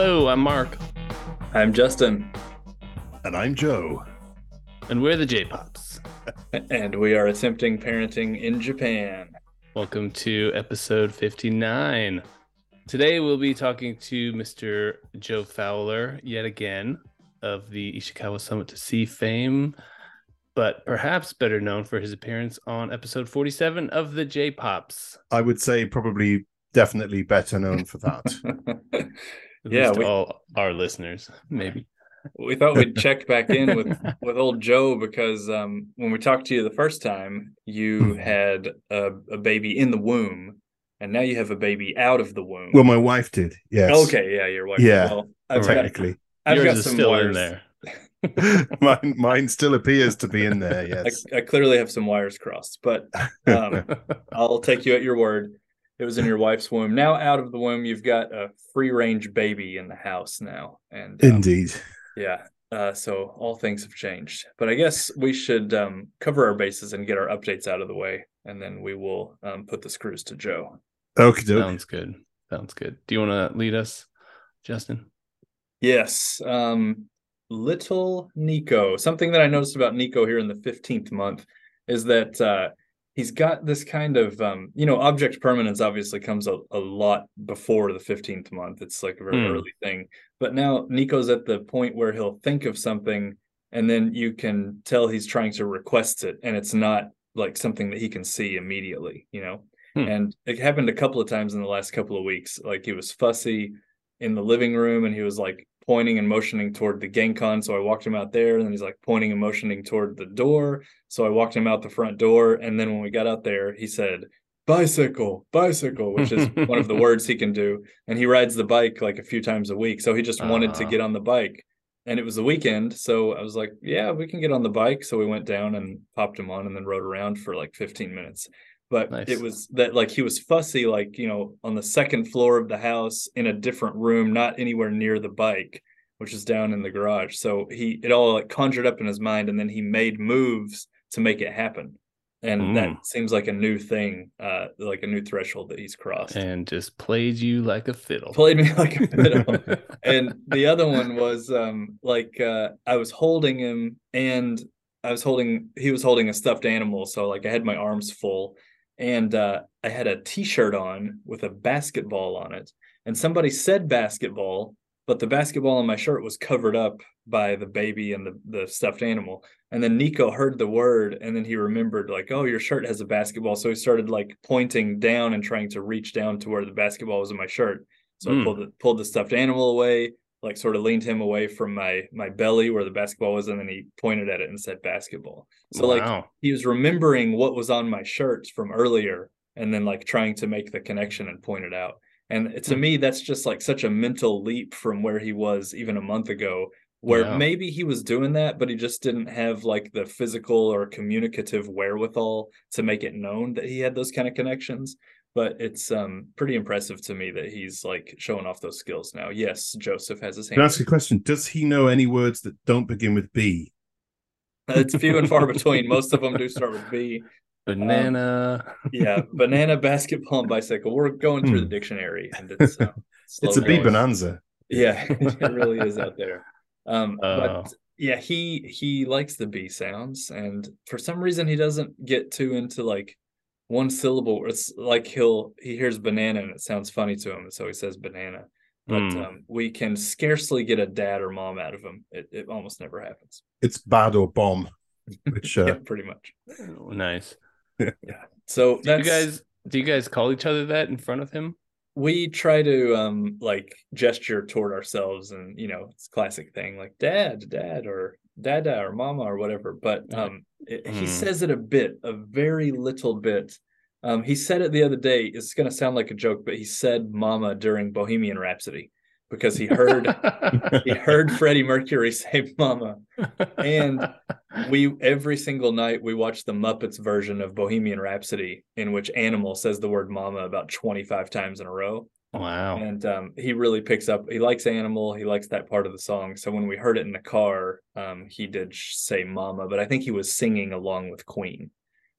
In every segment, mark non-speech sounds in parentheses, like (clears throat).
Hello, I'm Mark, I'm Justin, And I'm Joe. and we're the J Pops. (laughs) and we are attempting parenting in Japan. Welcome to episode 59. Today we'll be talking to Mr. Joe Fowler yet again of the Ishikawa Summit to Sea fame, but perhaps better known for his appearance on episode 47 of the J Pops. I would say probably definitely better known for that. (laughs) At Yeah, least we- all our listeners, maybe. we thought we'd (laughs) check back in with (laughs) with old Joe because um, when we talked to you the first time, you Mhm. had a, a baby in the womb, and now you have a baby out of the womb. well, my wife did. Yes. okay, yeah, your wife. Yeah, well, I've got, Technically, I've Yours got is some still wires. in there. (laughs) mine, mine still appears to be in there. I, Yes. I clearly have some wires crossed, but um, I'll take you at your word. It was in your wife's womb. Now out of the womb, you've got a free range baby in the house now, and um, Indeed. Yeah. Uh, so all things have changed. But I guess we should um, cover our bases and get our updates out of the way, and then we will um, put the screws to Joe. Okay. Sounds good. Sounds good. Do you want to lead us, Justin? Yes. Um, little Nico. Something that I noticed about Nico here in the 15th month is that uh, he's got this kind of, um, you know, object permanence obviously comes a, a lot before the 15th month. It's like a very Hmm. early thing. But now Nico's at the point where he'll think of something and then you can tell he's trying to request it and it's not like something that he can see immediately, you know? Hmm. And it happened a couple of times in the last couple of weeks. Like he was fussy in the living room and he was like pointing and motioning toward the Genkan. So I walked him out there and then he's like pointing and motioning toward the door. So I walked him out the front door. And then when we got out there, he said, bicycle, bicycle, which is (laughs) one of the words he can do. And he rides the bike like a few times a week. So he just wanted to Ah. get on the bike. And it was the weekend. So I was like, yeah, we can get on the bike. So we went down and popped him on and then rode around for like 15 minutes. But Nice. it was that like he was fussy, like, you know, on the second floor of the house in a different room, not anywhere near the bike, which is down in the garage. So he, it all like conjured up in his mind and then he made moves to make it happen. And Mm. that seems like a new thing, uh, like a new threshold that he's crossed. and just played you like a fiddle. Played me like a fiddle. (laughs) and the other one was um like uh I was holding him and I was holding he was holding a stuffed animal so like I had my arms full and uh I had a t-shirt on with a basketball on it and somebody said basketball but the basketball on my shirt was covered up by the baby and the the stuffed animal and then Nico heard the word and then he remembered like oh your shirt has a basketball so he started like pointing down and trying to reach down to where the basketball was in my shirt so I Hmm. pulled the pulled the stuffed animal away, like sort of leaned him away from my my belly where the basketball was, and then he pointed at it and said basketball. So like he was remembering what was on my shirt from earlier, and then like trying to make the connection and point it out. And to Hmm. me, that's just like such a mental leap from where he was even a month ago, where Yeah. maybe he was doing that, but he just didn't have like the physical or communicative wherewithal to make it known that he had those kind of connections but it's um pretty impressive to me that he's like showing off those skills now. Yes, Joseph has his Can I hand. ask you a question? Does he know any words that don't begin with B? It's few and far between. (laughs) Most of them do start with B. Banana. Yeah, banana, (laughs) basketball, and bicycle. We're going through the Hmm. dictionary, and it's uh, (laughs) It's a slowly B going. bonanza. Yeah, it really is out there. Um, Oh. but yeah, he he likes the B sounds, and for some reason he doesn't get too into like one syllable. It's like he'll he hears banana and it sounds funny to him, and so he says banana. But Hmm. um, we can scarcely get a dad or mom out of him. It it almost never happens. It's bad or bomb, (laughs) which uh, Yeah, pretty much. nice. (laughs) yeah. So Do that's you guys do you guys call each other that in front of him? we try to um like gesture toward ourselves and you know it's a classic thing like dad dad or dada or mama or whatever but um it- he Hmm. says it a bit a very little bit. Um he said it the other day it's going to sound like a joke but he said mama during bohemian rhapsody because he heard he (laughs) heard freddie mercury say mama. And (laughs) we every single night we watch the muppets version of bohemian rhapsody in which animal says the word mama about 25 times in a row wow. and um, he really picks up he likes animal he likes that part of the song so when we heard it in the car um, he did sh- say mama but i think he was singing along with queen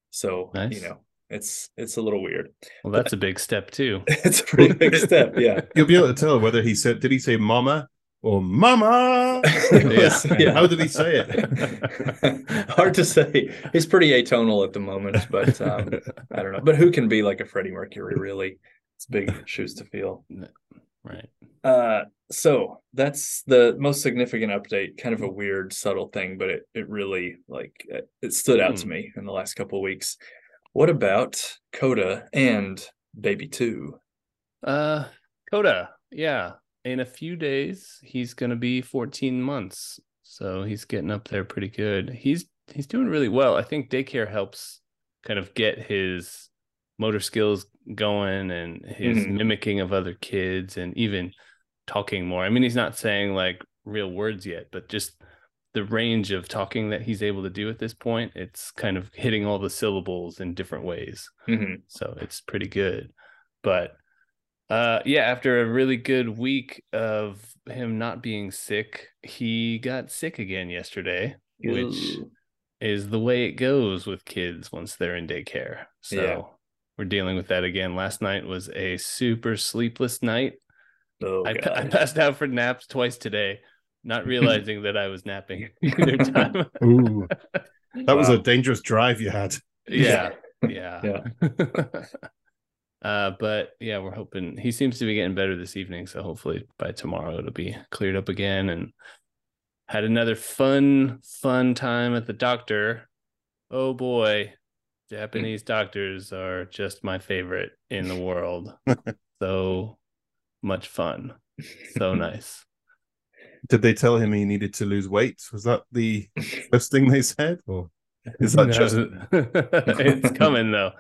so Nice. you know it's it's a little weird. Well, that's a big step too. (laughs) it's a pretty big (laughs) step. Yeah. You'll be able to tell whether he said, did he say mama or mama? (laughs) Yes, yeah. How did he say it? Hard to say. He's pretty atonal at the moment, but um, I don't know. But who can be like a Freddie Mercury? Really, it's big (laughs) shoes to feel. right. Uh, so that's the most significant update. Kind of a weird, subtle thing, but it it really like it, it stood out to Hmm. me in the last couple of weeks. What about Coda and Baby Two? Uh, Coda. Yeah. In a few days, he's gonna be 14 months. So he's getting up there pretty good. He's he's doing really well. I think daycare helps kind of get his motor skills going and his Mhm. mimicking of other kids and even talking more. I mean, he's not saying like real words yet, but just the range of talking that he's able to do at this point, it's kind of hitting all the syllables in different ways Mhm. so it's pretty good but uh yeah after a really good week of him not being sick he got sick again yesterday which is the way it goes with kids once they're in daycare so. We're dealing with that again. Last night was a super sleepless night. Oh I, I passed out for naps twice today not (laughs) realizing that i was napping (laughs) either time. Ooh, that was a dangerous drive you had. yeah (laughs) yeah. Yeah. uh but yeah we're hoping he seems to be getting better this evening so hopefully by tomorrow it'll be cleared up again. And had another fun fun time at the doctor. Oh boy japanese doctors are just my favorite in the world (laughs) so much fun so (laughs) nice Did they tell him he needed to lose weight? Was that the first thing they said? Or is that (laughs) just it's coming though.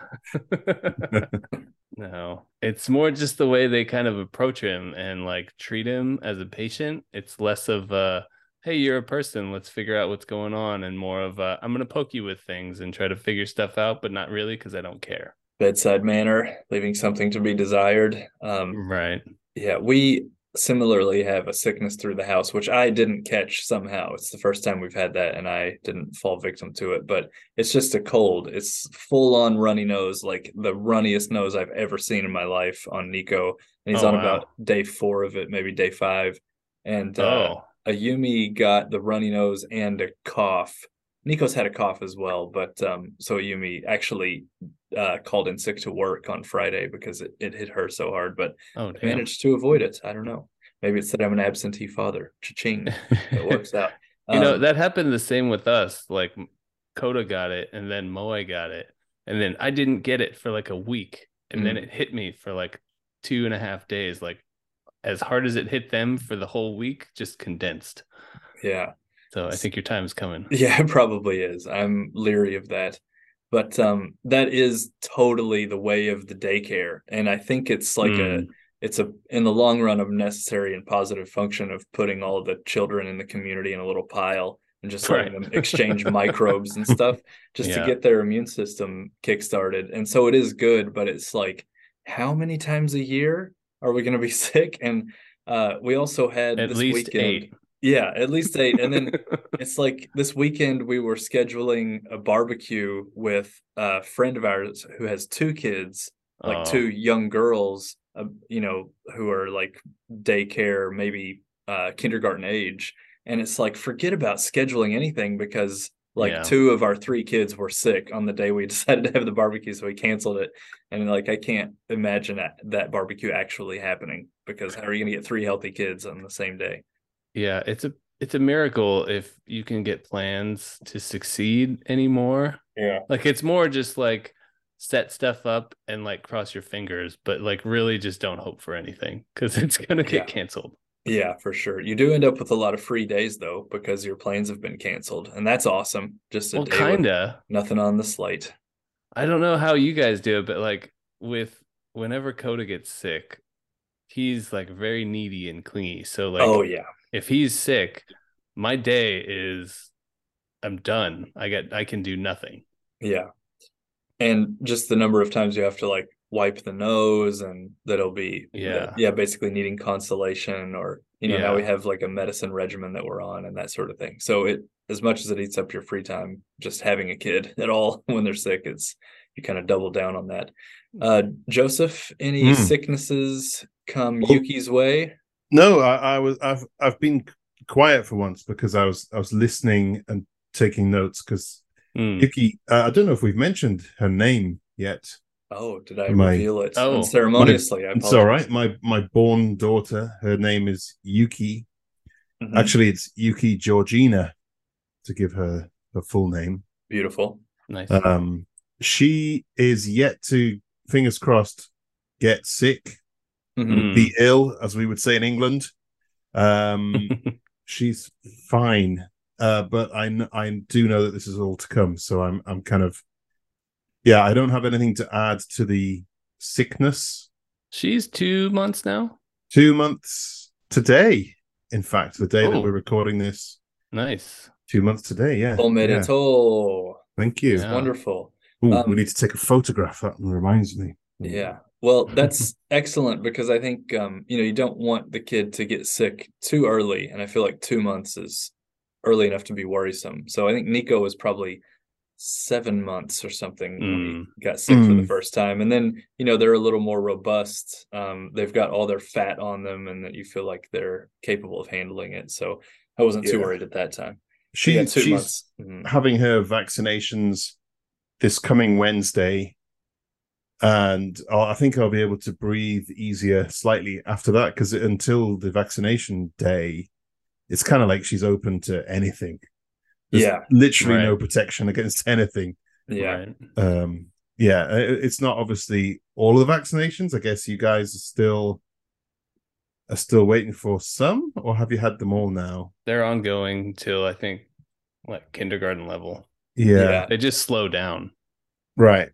no, it's more just the way they kind of approach him and like treat him as a patient. It's less of uh hey, you're a person, let's figure out what's going on and more of uh I'm going to poke you with things and try to figure stuff out but not really cuz I don't care. Bedside manner, leaving something to be desired. Um, Right. Yeah, we similarly have a sickness through the house, which I didn't catch somehow. It's the first time we've had that, and I didn't fall victim to it. But it's just a cold. It's full on runny nose, like the runniest nose I've ever seen in my life on Nico. And he's Oh, on wow. about day four of it, maybe day five. And uh, Oh. Ayumi got the runny nose and a cough. Nico's had a cough as well, but um, so Ayumi actually uh, called in sick to work on Friday because it, it hit her so hard. But Oh, managed to avoid it. I don't know. Maybe it's that I'm an absentee father. Cha-ching. (laughs) It works out. You know, Um, that happened the same with us. Like Coda got it and then Moe got it. And then I didn't get it for like a week. And then Mm. it hit me for like two and a half days. Like as hard as it hit them for the whole week, just condensed. yeah. So I think your time is coming. (laughs) Yeah, it probably is. I'm leery of that. But um that is totally the way of the daycare. And I think it's like a Mm. it's a in the long run a necessary and positive function of putting all the children in the community in a little pile and just letting Right. them exchange (laughs) microbes and stuff just to get their immune system kickstarted. And so it is good, but it's like how many times a year are we going to be (laughs) sick? And uh we also had At this least weekend eight. yeah, at least eight. And then (laughs) it's like this weekend we were scheduling a barbecue with a friend of ours who has two kids, like two young girls, uh, you know, who are like daycare, maybe uh, kindergarten age. And it's like, forget about scheduling anything because like Yeah. two of our three kids were sick on the day we (laughs) decided to have the barbecue. So we canceled it. And like, I can't imagine that, that barbecue actually happening because how are you going to get three healthy kids on the same day? Yeah, it's a it's a miracle if you can get plans to succeed anymore. Yeah. Like it's more just like set stuff up and like cross your fingers, but like really just don't hope for anything because it's gonna get Yeah. canceled. Yeah, for sure. You do end up with a lot of free days though, because your planes have been canceled, and that's awesome. Just a Well, day kinda. nothing on the slate. I don't know how you guys do it, but like with whenever Coda gets sick, he's like very needy and clingy. So oh, like oh yeah, if he's sick, my day is I'm done. I got I can do nothing. yeah. And just the number of times you have to like wipe the nose, and that'll be Yeah. yeah, basically needing consolation, or you know now we have like a medicine regimen that we're on, and that sort of thing. So it as much as it eats up your free time, just having a kid (laughs) at all when they're sick, it's you kind of double down on that. Uh, Joseph, any Mm. sicknesses come Well- Yuki's way? No, I, I was I've I've been quiet for once because I was I was listening and taking notes because Mm. Yuki. Uh, I don't know if we've mentioned her name yet. Oh, did I My- reveal it Oh. unceremoniously? I It's all apologize. right. My my born daughter. Her name is Yuki. Mhm. Actually, it's Yuki Georgina, to give her her full name. Beautiful. Nice. Um, she is yet to, fingers crossed, get sick, Mhm. Mm. be ill, as we would say in England. Um, (laughs) she's fine, uh, but I I do know that this is all to come. So I'm I'm kind of, yeah, I don't have anything to add to the sickness. She's two months now. Two months today, in fact, the day that Oh. we're recording this. Nice. Two months today, yeah. Oh, yeah. merito. Thank you. Yeah. Wonderful. Ooh, Um, we need to take a photograph. That reminds me. Yeah. Well, (laughs) that's excellent because I think um, you know, you don't want the kid to get sick too early. And I feel like two months is early enough to be worrisome. So I think Nico is probably seven months or something when Mm. he got sick for the Mm. first time. And then, you know, they're a little more robust. Um, they've got all their fat on them and that you feel like they're capable of handling it. So I wasn't too worried at that time. She, yeah, two she's months. Mhm. having her vaccinations this coming Wednesday, and I think I'll be able to breathe easier slightly after that because until the vaccination day, it's kind of like she's open to anything. There's Yeah. literally no protection against anything. Yeah. Right. Um, yeah, it's not obviously all of the vaccinations. I guess you guys are still are still waiting for some, or have you had them all now? They're ongoing till I think like kindergarten level. Yeah, Yeah. They just slow down. right.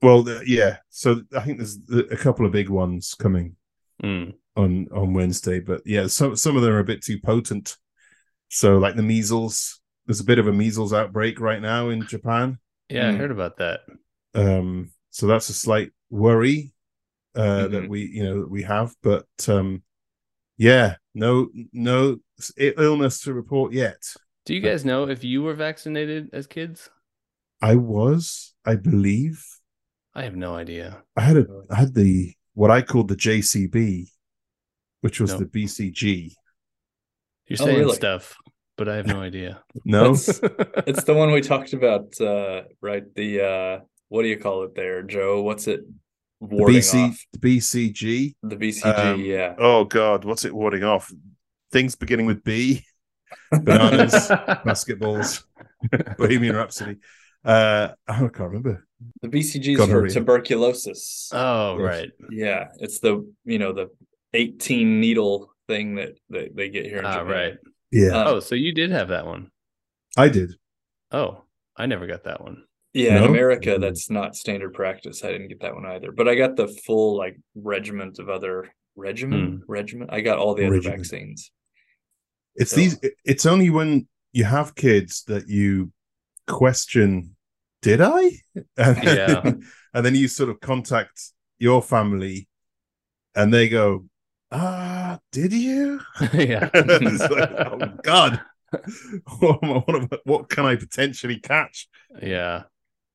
Well, th- yeah. So I think there's a couple of big ones coming Mm. on on Wednesday, but yeah, some some of them are a bit too potent. So like the measles, there's a bit of a measles outbreak right now in Japan. Yeah, I Mm. heard about that. um so that's a slight worry uh that Mhm. we you know that we have but um yeah no no illness to report yet Do you guys know if you were vaccinated as kids? i was i believe I have no idea. i had a i had the what i called the jcb which was No. the bcg You're Oh, saying really? stuff, but I have no idea. (laughs) no That's- (laughs) It's the one we talked about, uh, right? The uh, what do you call it there, Joe? What's it the warding bc off? the bcg The BCG, Um, yeah. oh god what's it warding off things beginning with b (laughs) bananas basketballs bohemian rhapsody uh i can't remember The BCG is for tuberculosis. oh, Yes. right. yeah, it's the you know the 18 needle thing that, that they get here in Ah, Japan. right. Yeah Oh, so you did have that one. i did Oh, I never got that one. Yeah, in America, Mm. that's not standard practice. I didn't get that one either, but I got the full like regiment of other regimen. Regiment. I got all the other vaccines. It's So- these. It's only when you have kids that you question, "Did I?" And, Yeah. (laughs) and then you sort of contact your family, and they go, "Ah, did you?" (laughs) (laughs) yeah. (laughs) It's like, oh God, what, am I- what, am I- what can I potentially catch? Yeah.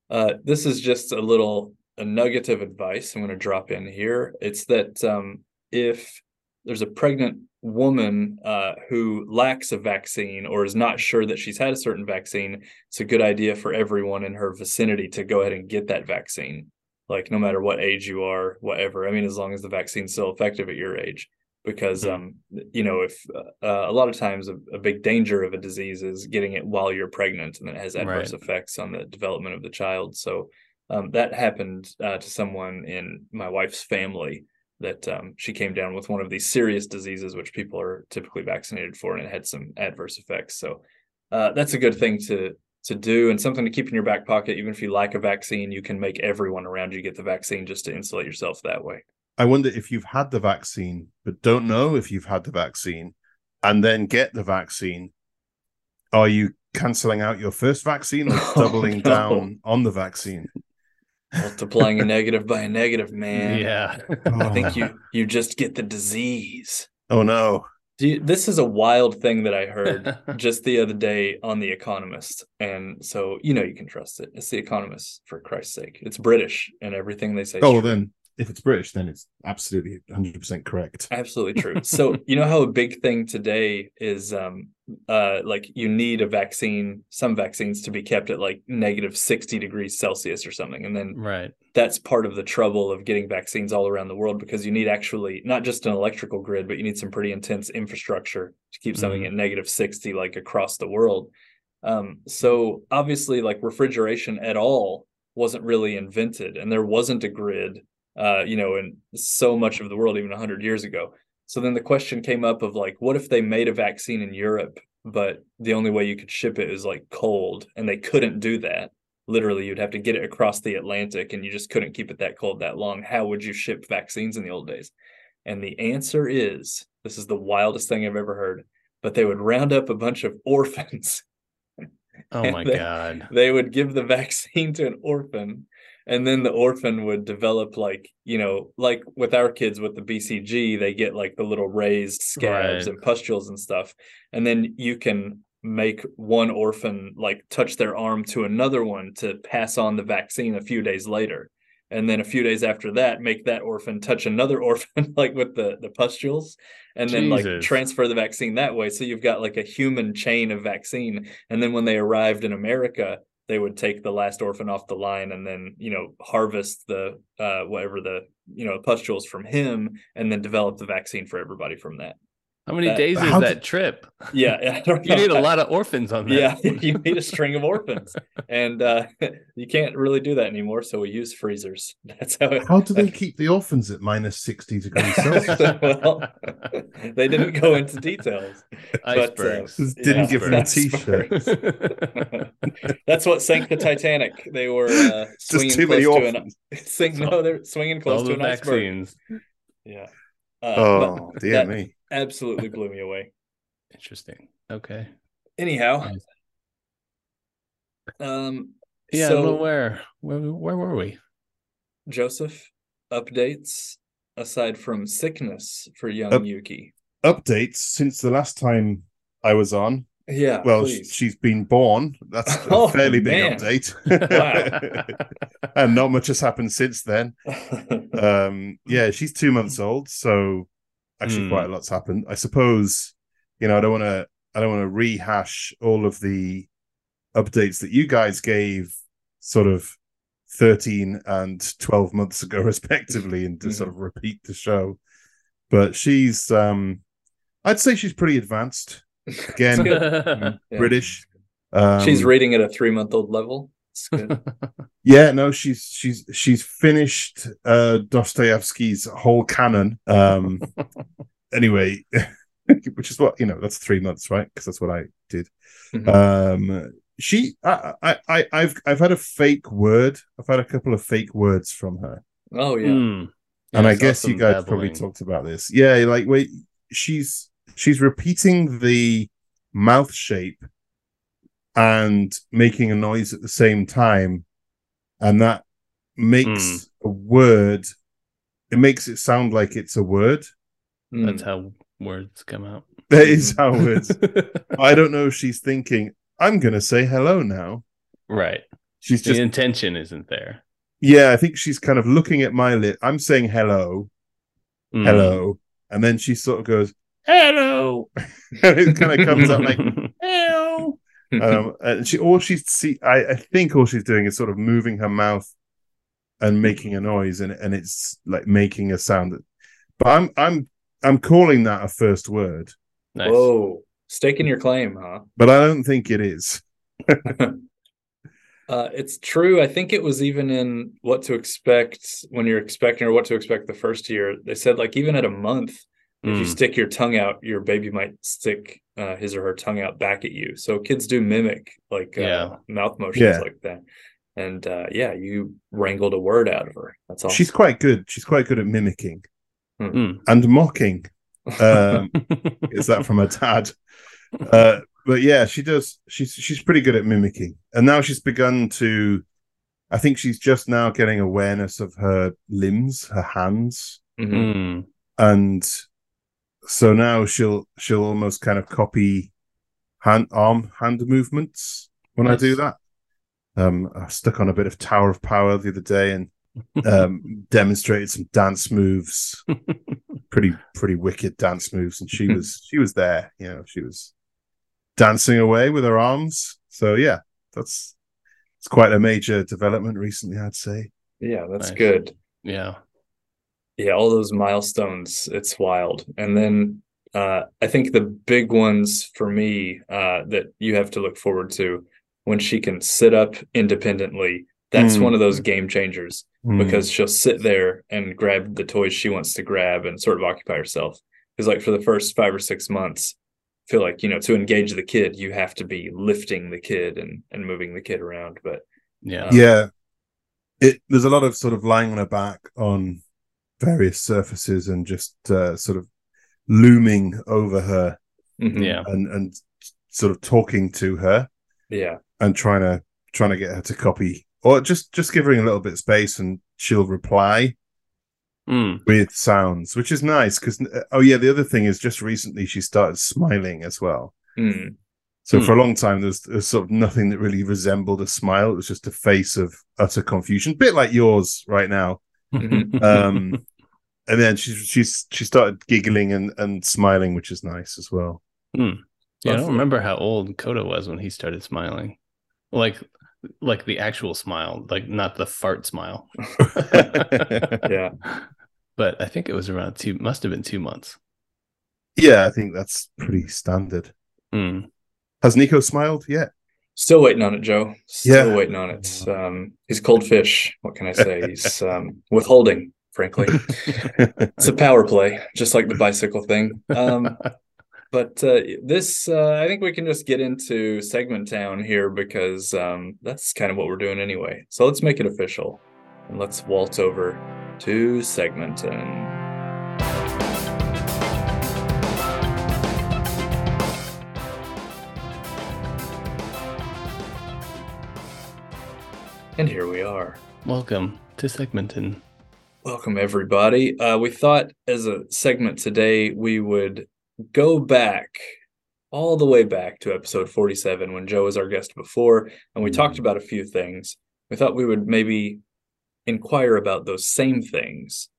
Uh, this is just a little a nugget of advice I'm going to drop in here. It's that um, if there's a pregnant woman uh, who lacks a vaccine or is not sure that she's had a certain vaccine, it's a good idea for everyone in her vicinity to go ahead and get that vaccine. Like no matter what age you are, whatever. I mean, as long as the vaccine's still effective at your age, because Mhm. um, you know, if uh, a lot of times a, a big danger of a disease is getting it while you're pregnant, and then it has adverse Right. effects on the development of the child. So um, that happened uh, to someone in my wife's family that um, she came down with one of these serious diseases which people are typically vaccinated for and it had some adverse effects so uh, that's a good thing to to do and something to keep in your back pocket even if you like a vaccine you can make everyone around you get the vaccine just to insulate yourself that way I wonder if you've had the vaccine but don't know if you've had the vaccine, and then get the vaccine. Are you canceling out your first vaccine or (laughs) Oh, doubling no. down on the vaccine? multiplying a (laughs) negative by a negative man Yeah. Oh, i think Oh. you you just get the disease Oh no. Do you, this is a wild thing that I heard (laughs) just the other day on The Economist. And so, you know, you can trust it. It's The Economist, for Christ's sake. It's British and everything they say. Oh, well, then if it's British, then it's absolutely 100% correct. Absolutely true. (laughs) So, you know how a big thing today is um uh like you need a vaccine, some vaccines to be kept at like negative 60 degrees Celsius or something. And then right. that's part of the trouble of getting vaccines all around the world because you need actually not just an electrical grid, but you need some pretty intense infrastructure to keep something Mhm. at negative 60 like across the world. Um, so obviously like refrigeration at all wasn't really invented and there wasn't a grid uh, you know, in so much of the world even 100 years ago. So then the question came up of like, what if they made a vaccine in Europe, but the only way you could ship it is like cold, and they couldn't do that. Literally, you'd have to get it across the Atlantic, and you just couldn't keep it that cold that long. How would you ship vaccines in the old days? And the answer is this is the wildest thing I've ever heard, but they would round up a bunch of orphans. Oh (laughs) my they- god. They would give the (laughs) vaccine to an orphan, and then the orphan would develop like, you know, like with our kids with the BCG, they get like the little raised scabs Right. and pustules and stuff. And then you can make one orphan like touch their arm to another one to pass on the vaccine a few days later. And then a few days after that, make that orphan touch another (laughs) orphan, like with the the pustules, and then like transfer the vaccine that way. So you've got like a human chain of vaccine. And then when they arrived in America, they would take the last orphan off the line and then you know harvest the uh whatever the you know pustules from him and then develop the vaccine for everybody from that. How many that- days is How that trip? Yeah, I don't (laughs) You need a lot of orphans on that. Yeah, (laughs) you need a string of orphans, and uh, (laughs) you can't really do that anymore. So we use freezers. That's how it. How do they keep the orphans at minus 60 degrees Celsius? well, they didn't go into details. but, uh, Just didn't give them a icebergs. t-shirt. That's what sank the Titanic. They were uh, swinging too close many to an orphans. sing, no, they're swinging close All to the an iceberg. vaccines. Yeah. Uh, Oh, but dear that me. Absolutely blew me away. Interesting. Okay. Anyhow, um, Yeah, I don't so where. Where where were we? Joseph updates aside from sickness for young Up- Yuki. Updates since the last time I was on. Yeah, Well, please. she's been born. That's (laughs) a Oh, fairly big man. update. (laughs) (laughs) And not much has happened since then. Um, yeah, she's two months old, so actually Hmm. quite a lot's happened. I suppose, you know, I don't want to, I don't want to rehash all of the updates that you guys gave, sort of thirteen and twelve months ago, (laughs) respectively, and to sort of repeat the show. But she's, um, I'd say she's pretty advanced. (laughs) Again, (laughs) British. Um, She's reading at a three month old level. It's good. (laughs) Yeah, no, she's she's she's finished uh Dostoevsky's whole canon. Um (laughs) anyway, (laughs) which is what you know, that's three months, right? Because that's what I did. Mhm. Um she I, I I I've I've had a fake word. I've had a couple of fake words from her. oh yeah. Hmm. and Yeah, I guess you some guys probably talked about this. Yeah, like wait, she's she's repeating the mouth shape and making a noise at the same time, and that makes Hmm. a word. It makes it sound like it's a word. Mm. That's how words come out. (laughs) That is how words. (laughs) I don't know if she's thinking. I'm gonna say hello now. right. She's just The just intention isn't there. yeah. I think she's kind of looking at my lip. I'm saying hello, Hmm. hello, and then she sort of goes hello, (laughs) and it kind of comes up like hello. Um, (laughs) and she all she's see I, I think all she's doing is sort of moving her mouth and making a noise and and it's like making a sound that, but i'm i'm i'm calling that a first word nice. Whoa. Staking your claim, huh? but i don't think it is (laughs) Uh, it's true. I think it was even in what to expect when you're expecting or what to expect the first year. They said like even at a month, if you Hmm. stick your tongue out, your baby might stick uh, his or her tongue out back at you. So kids do mimic like uh, Yeah. mouth motions Yeah. like that. And uh, yeah, you wrangled a word out of her. That's all. she's quite good she's quite good at mimicking Hmm. and mocking um (laughs) is that from her dad uh but yeah she does she's she's pretty good at mimicking and now she's begun to i think she's just now getting awareness of her limbs her hands Mhm. Hmm. and so now she'll she'll almost kind of copy hand arm hand movements when Nice. I do that. Um, I stuck on a bit of Tower of Power the other day and um, (laughs) demonstrated some dance moves, (laughs) pretty pretty wicked dance moves, and she was she was there. You know, she was dancing away with her arms. So yeah, that's it's quite a major development recently, I'd say. Yeah, that's Nice. good. yeah. Yeah, all those milestones, it's wild. And then uh I think the big ones for me uh that you have to look forward to when she can sit up independently. That's Mm. one of those game changers Hmm. because she'll sit there and grab the toys she wants to grab and sort of occupy herself. Because like for the first five or six months, I feel like you know to engage the kid, you have to be lifting the kid and and moving the kid around. But Yeah. yeah it there's a lot of sort of lying on her back on various surfaces and just uh, sort of looming over her mhm, Yeah. and and sort of talking to her yeah, and trying to trying to get her to copy or just just give her a little bit of space and she'll reply Mm. with sounds which is nice because oh yeah the other thing is just recently she started smiling as well Mm, so Hmm. for a long time there's, there's sort of nothing that really resembled a smile it was just a face of utter confusion bit like yours right now Mhm. um and then she's she's she started giggling and and smiling which is nice as well Yeah, I don't remember how old Coda was when he started smiling. Like like the actual smile, like not the fart smile. (laughs) yeah. But I think it was around two must have been two months. yeah i think that's pretty standard Mm. has nico smiled yet Still waiting on it, Joe. Still Yeah. waiting on it. Um, he's cold fish. What can I say? He's um, withholding, frankly. (laughs) It's a power play, just like the bicycle thing. Um, (laughs) but uh, this, uh, I think we can just get into segment town here because um, that's kind of what we're doing anyway. So let's make it official and let's waltz over to segment town. And here we are. Welcome to Segmenton. Welcome, everybody. Uh, we thought as a segment today, we would go back all the way back to episode 47 when Joe was our guest before, and we talked about a few things. We thought we would maybe inquire about those same things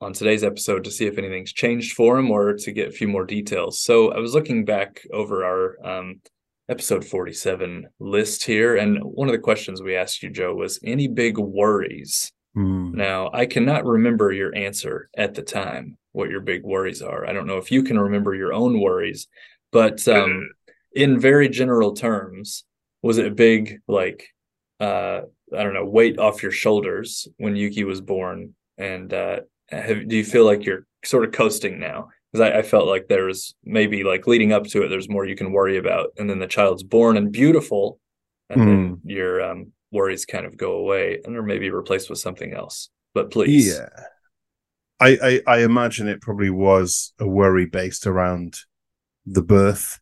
on today's episode to see if anything's changed for him or to get a few more details. So I was looking back over our um, episode 47 list here, and one of the questions we asked you, Joe, was any big worries? Hmm. Now, I cannot remember your answer at the time, what your big worries are. I don't know if you can remember your own worries, but um, in very general terms, was it a big, like, uh, I don't know, weight off your shoulders when Yuki was born? And uh, have, do you feel like you're sort of coasting now? Because I, I felt like there was maybe like leading up to it, there's more you can worry about. And then the child's born and beautiful, and then your um, worries kind of go away and are maybe replaced with something else. But please. Yeah. I, I I imagine it probably was a worry based around the birth,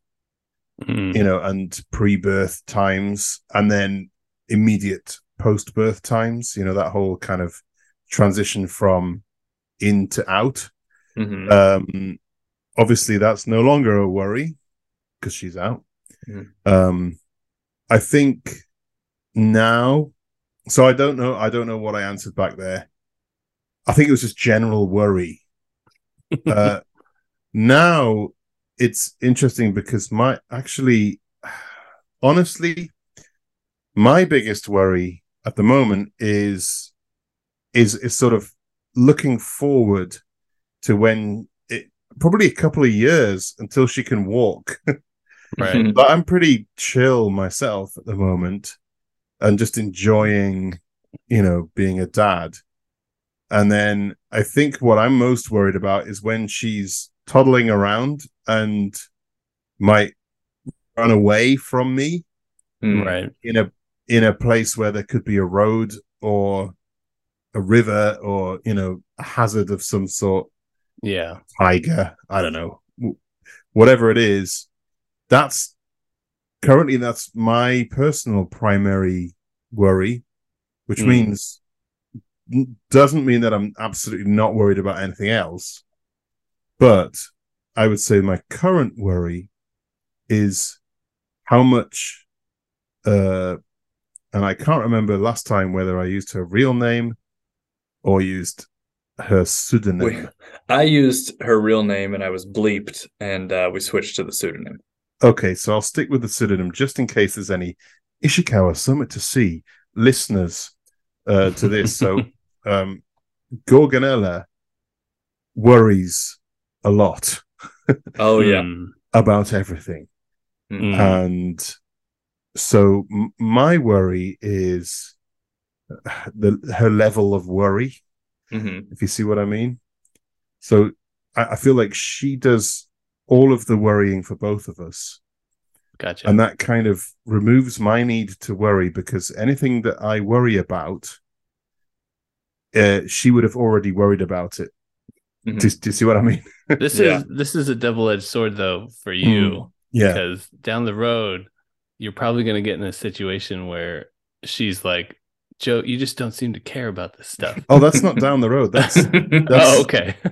Mm. you know, and pre-birth times and then immediate post-birth times, you know, that whole kind of transition from in to out. Mhm. Um obviously that's no longer a worry because she's out. Mhm. Um I think now so I don't know I don't know what I answered back there. I think it was just general worry. (laughs) uh now it's interesting because my actually honestly my biggest worry at the moment is is is sort of looking forward to when it probably a couple of years until she can walk (laughs) Right. but I'm pretty chill myself at the moment and just enjoying, you know, being a dad. And then I think what I'm most worried about is when she's toddling around and might run away from me Mm. Right. in a in a place where there could be a road or a river or you know a hazard of some sort Yeah. tiger i don't know whatever it is that's currently that's my personal primary worry which Hmm. means doesn't mean that i'm absolutely not worried about anything else but I would say my current worry is how much uh and I can't remember last time whether I used her real name or used her pseudonym. I used her real name and I was bleeped, and uh, we switched to the pseudonym. Okay, so I'll stick with the pseudonym just in case there's any Ishikawa Summit to Sea listeners uh, to this. so, (laughs) um, Gorgonella worries a lot Oh yeah, Hmm. about everything. Hmm. And so, m- my worry is uh, the her level of worry, hmm if you see what I mean. So, I, I feel like she does all of the worrying for both of us. Gotcha. and that kind of removes my need to worry because anything that I worry about, uh, she would have already worried about it. Mhm. Do, do you see what I mean? (laughs) this Yeah. is this is a double edged sword though for you Yeah, because down the road you're probably going to get in a situation where she's like, Joe, you just don't seem to care about this stuff. Oh, that's not down the road. That's (laughs) oh, okay. (laughs)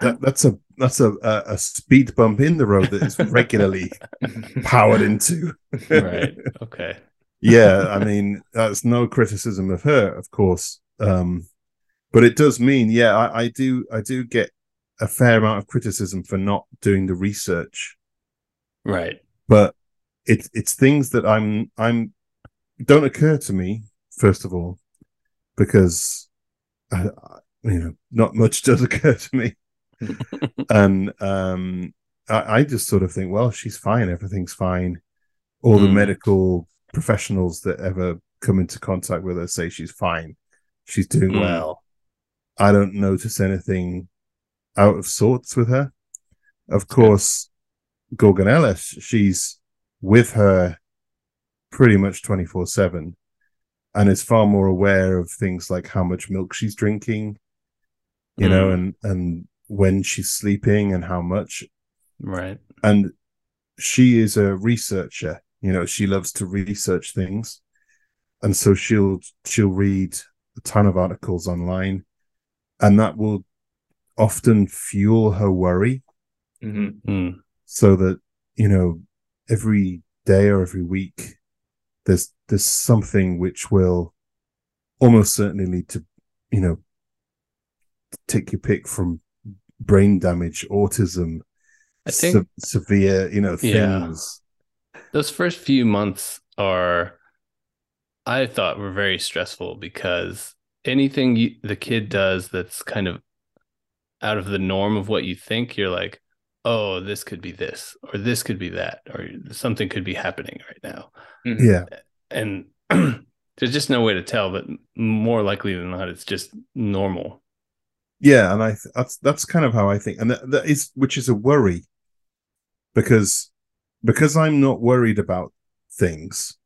that, that's a that's a, a a speed bump in the road that is regularly (laughs) powered into. right. Okay. yeah, I mean that's no criticism of her, of course, um, but it does mean, yeah, I, I do I do get a fair amount of criticism for not doing the research Right. but it's it's things that I'm I'm don't occur to me first of all because I, I- you know not much (laughs) does occur to me (laughs) and um I, I just sort of think well she's fine everything's fine all the Mm. medical professionals that ever come into contact with her say she's fine she's doing Mm. well I don't notice anything out of sorts with her of course Gorgonella, sh- she's with her pretty much 24 7 and is far more aware of things like how much milk she's drinking, you know, Mm. and, and when she's sleeping and how much. Right. And she is a researcher, you know, she loves to research things. And so she'll, she'll read a ton of articles online and that will often fuel her worry hmm Hmm. so that you know every day or every week there's there's something which will almost certainly lead to you know take your pick from brain damage autism I think se- severe you know Yeah. things. Those first few months are i thought were very stressful because anything you, the kid does that's kind of out of the norm of what you think you're like oh this could be this or this could be that or something could be happening right now. Mm-hmm. Yeah. And (clears throat) there's just no way to tell but more likely than not it's just normal yeah and i th- that's that's kind of how i think and that, that is which is a worry because because i'm not worried about things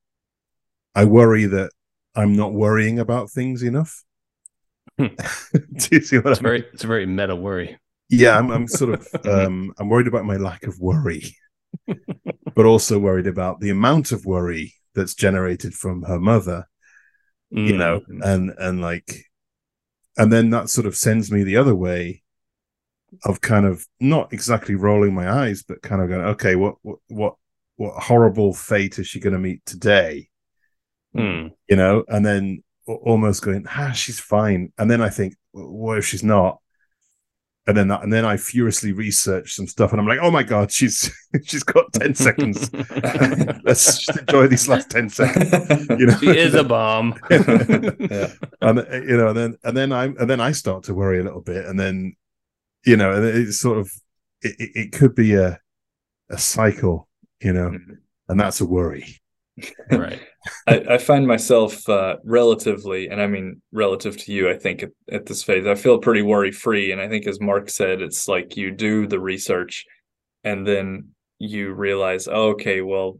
i worry that i'm not worrying about things enough Hmm. (laughs) do you see what it's i mean very it's a very meta worry yeah i'm, I'm sort of (laughs) um i'm worried about my lack of worry but also worried about the amount of worry that's generated from her mother you Mm. know and and like and then that sort of sends me the other way of kind of not exactly rolling my eyes but kind of going okay what what what, what horrible fate is she going to meet today? Mm. you know and then almost going ah she's fine. And then i think what if she's not and then that, and then i furiously research some stuff and i'm like oh my god she's (laughs) she's got 10 seconds (laughs) let's just enjoy these last 10 seconds you know she is a bomb (laughs) yeah. and you know, and then and then I and then I start to worry a little bit, and then you know, and it's sort of it, it, it could be a a cycle, you know, Mhm. and that's a worry. right I, I find myself uh, relatively, and I mean relative to you, I think at, at this phase, I feel pretty worry free. And I think, as Mark said, it's like you do the research, and then you realize, oh, okay, well,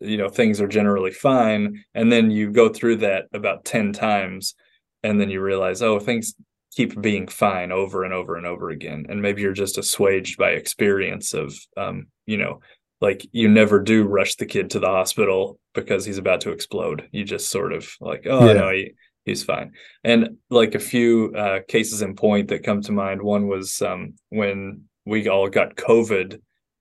you know, things are generally fine, and then you go through that about ten times, and then you realize, oh, things keep being fine over and over and over again, and maybe you're just assuaged by experience of, um, you know, like you never do rush the kid to the hospital because he's about to explode. You just sort of like, oh Yeah. no, he, he's fine. And like a few uh, cases in point that come to mind. One was um, when we all got COVID,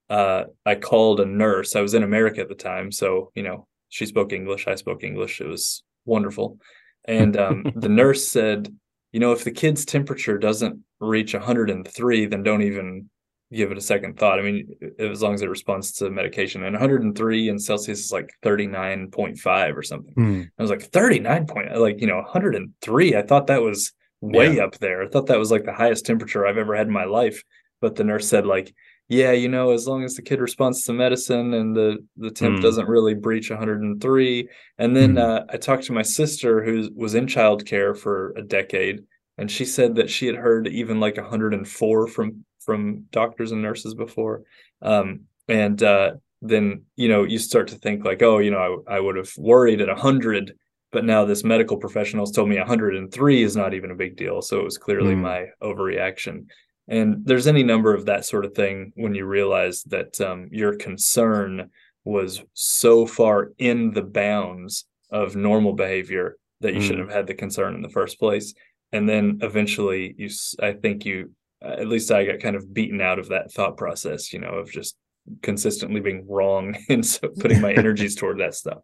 uh, I called a nurse. I was in America at the time, so you know she spoke English. I spoke English. It was wonderful, and um, (laughs) the nurse said, you know, if the kid's temperature doesn't reach 103, then don't even give it a second thought. I mean, as long as it responds to medication. And 103 in Celsius is like 39.5 or something. Mm. I was like 39 point, like you know, 103. I thought that was way Yeah. up there. I thought that was like the highest temperature I've ever had in my life. But the nurse said like, yeah, you know, as long as the kid responds to medicine and the the temp Hmm. doesn't really breach 103. And then Hmm. uh, I talked to my sister who was in childcare for a decade, and she said that she had heard even like 104 from from doctors and nurses before. Um, and uh, then you know you start to think like, oh, you know, I, I would have worried at 100 but now this medical professional's told me 103 is not even a big deal so it was clearly Mm. my overreaction and there's any number of that sort of thing when you realize that um, your concern was so far in the bounds of normal behavior that you Mm. shouldn't have had the concern in the first place and then eventually you i think you at least i got kind of beaten out of that thought process you know of just consistently being wrong (laughs) and so putting my energies (laughs) toward that stuff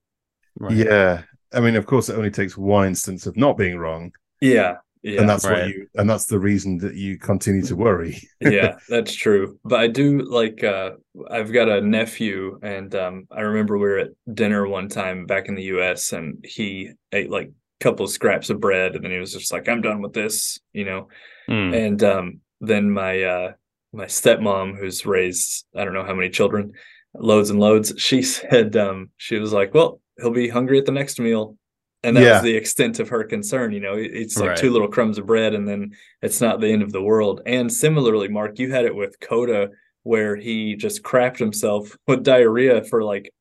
Right. Yeah. I mean, of course, it only takes one instance of not being wrong, yeah yeah and that's what you, and that's the reason that you continue to worry. yeah (laughs) that's true but i do like uh i've got a nephew and um i remember we were at dinner one time back in the us and he ate like a couple of scraps of bread and then he was just like i'm done with this you know Mm. and um then my uh my stepmom who's raised i don't know how many children loads and loads she said um she was like well he'll be hungry at the next meal and that Yeah. was the extent of her concern you know it's like Right. two little crumbs of bread and then it's not the end of the world and similarly mark you had it with coda where he just crapped himself (laughs) with diarrhea for like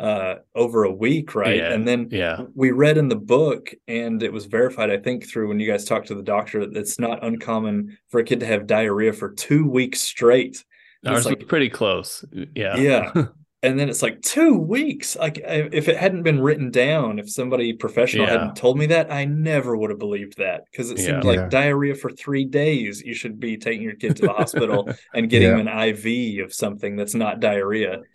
uh over a week right Yeah. and then Yeah. we read in the book and it was verified i think through when you guys talked to the doctor that it's not uncommon for a kid to have diarrhea for two weeks straight Ours it's like was pretty close. Yeah. Yeah. (laughs) and then it's like two weeks like if it hadn't been written down if somebody professional Yeah. hadn't told me that i never would have believed that because it seemed Yeah. like Yeah. diarrhea for three days you should be taking your kid to the (laughs) hospital and getting Yeah. him an iv of something that's not diarrhea (laughs)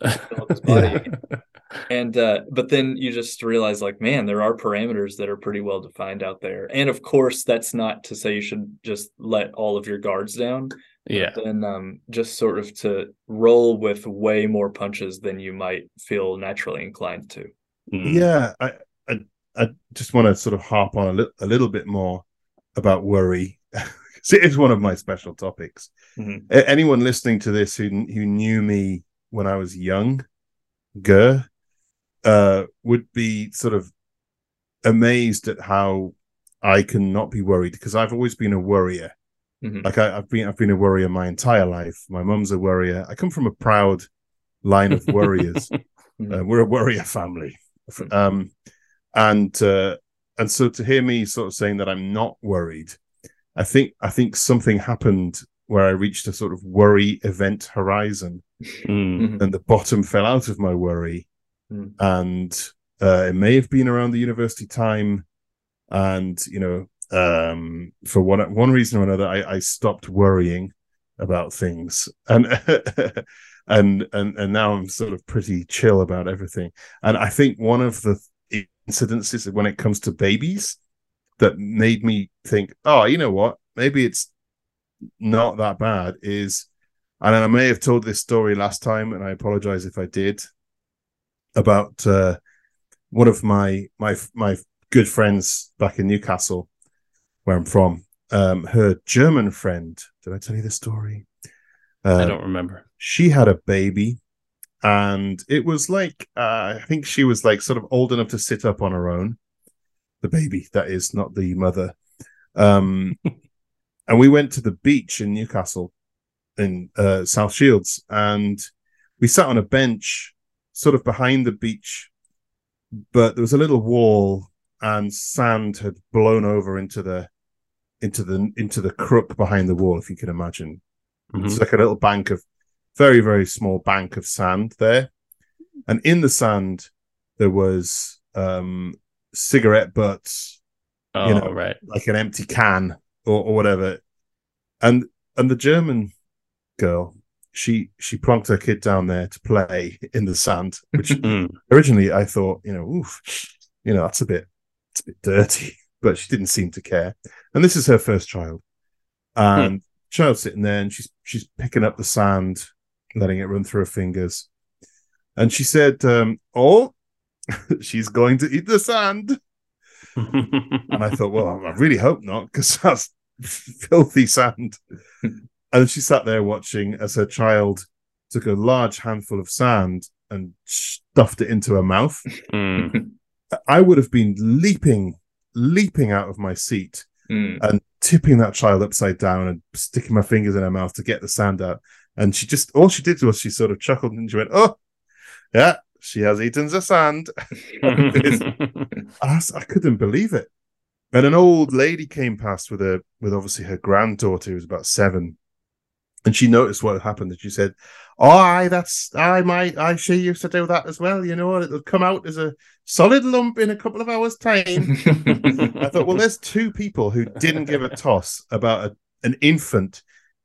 fill up his body Yeah. again. and uh but then you just realize like man there are parameters that are pretty well defined out there and of course that's not to say you should just let all of your guards down yeah. but then um just sort of to roll with way more punches than you might feel naturally inclined to Mm. Yeah, I, I, I just want to sort of harp on a, li- a little bit more about worry. (laughs) 'Cause it is one of my special topics. Mhm. A- Anyone listening to this who who knew me when I was young, Ger, uh, would be sort of amazed at how I can not be worried because I've always been a worrier. Mhm. Like I, I've been, I've been a worrier my entire life. My mum's a worrier. I come from a proud line of worriers. (laughs) Uh, we're a worrier family, Mhm. um, and uh, and so to hear me sort of saying that I'm not worried, I think I think something happened where I reached a sort of worry event horizon, (laughs) Mm. Mhm. and the bottom fell out of my worry, Mm. and uh, it may have been around the university time, and you know, um, for one one reason or another, I, I stopped worrying about things, and (laughs) and and and now I'm sort of pretty chill about everything. And I think one of the incidences when it comes to babies that made me think, oh, you know what, maybe it's not that bad is, and I may have told this story last time, and I apologize if I did, about uh, one of my my my good friends back in Newcastle, where I'm from. Um, her German friend. Did I tell you this story? Uh, I don't remember. she had a baby and it was like uh, i think she was like sort of old enough to sit up on her own the baby that is not the mother um (laughs) and we went to the beach in newcastle in uh, south shields and we sat on a bench sort of behind the beach but there was a little wall and sand had blown over into the into the into the crook behind the wall if you can imagine it's Mhm. like a little bank of very, very small bank of sand there. And in the sand, there was um, cigarette butts, Oh, you know, right. like an empty can or, or whatever. And and the German girl she she plonked her kid down there to play in the sand, which (laughs) Mm. originally I thought, you know, oof, you know, that's a bit, it's a bit dirty, (laughs) but she didn't seem to care. And this is her first child, and child's sitting there, and she's she's picking up the sand, letting it run through her fingers, and she said, um, "Oh, (laughs) she's going to eat the sand." And I thought, well, I really hope not, because that's filthy sand. And she sat there watching as her child took a large handful of sand and stuffed it into her mouth. Mm. (laughs) I would have been leaping, leaping out of my seat Mm. and tipping that child upside down and sticking my fingers in her mouth to get the sand out. And she just, all she did was she sort of chuckled and she went, oh, yeah, she has eaten the sand. (laughs) I couldn't believe it. And an old lady came past with a with obviously her granddaughter who was about seven, and she noticed what had happened. And she said, "Oh, I that's I might I she used to do that as well. You know, it'll come out as a solid lump in a couple of hours' time." (laughs) I thought, well, there's two people who didn't give a toss about a, an infant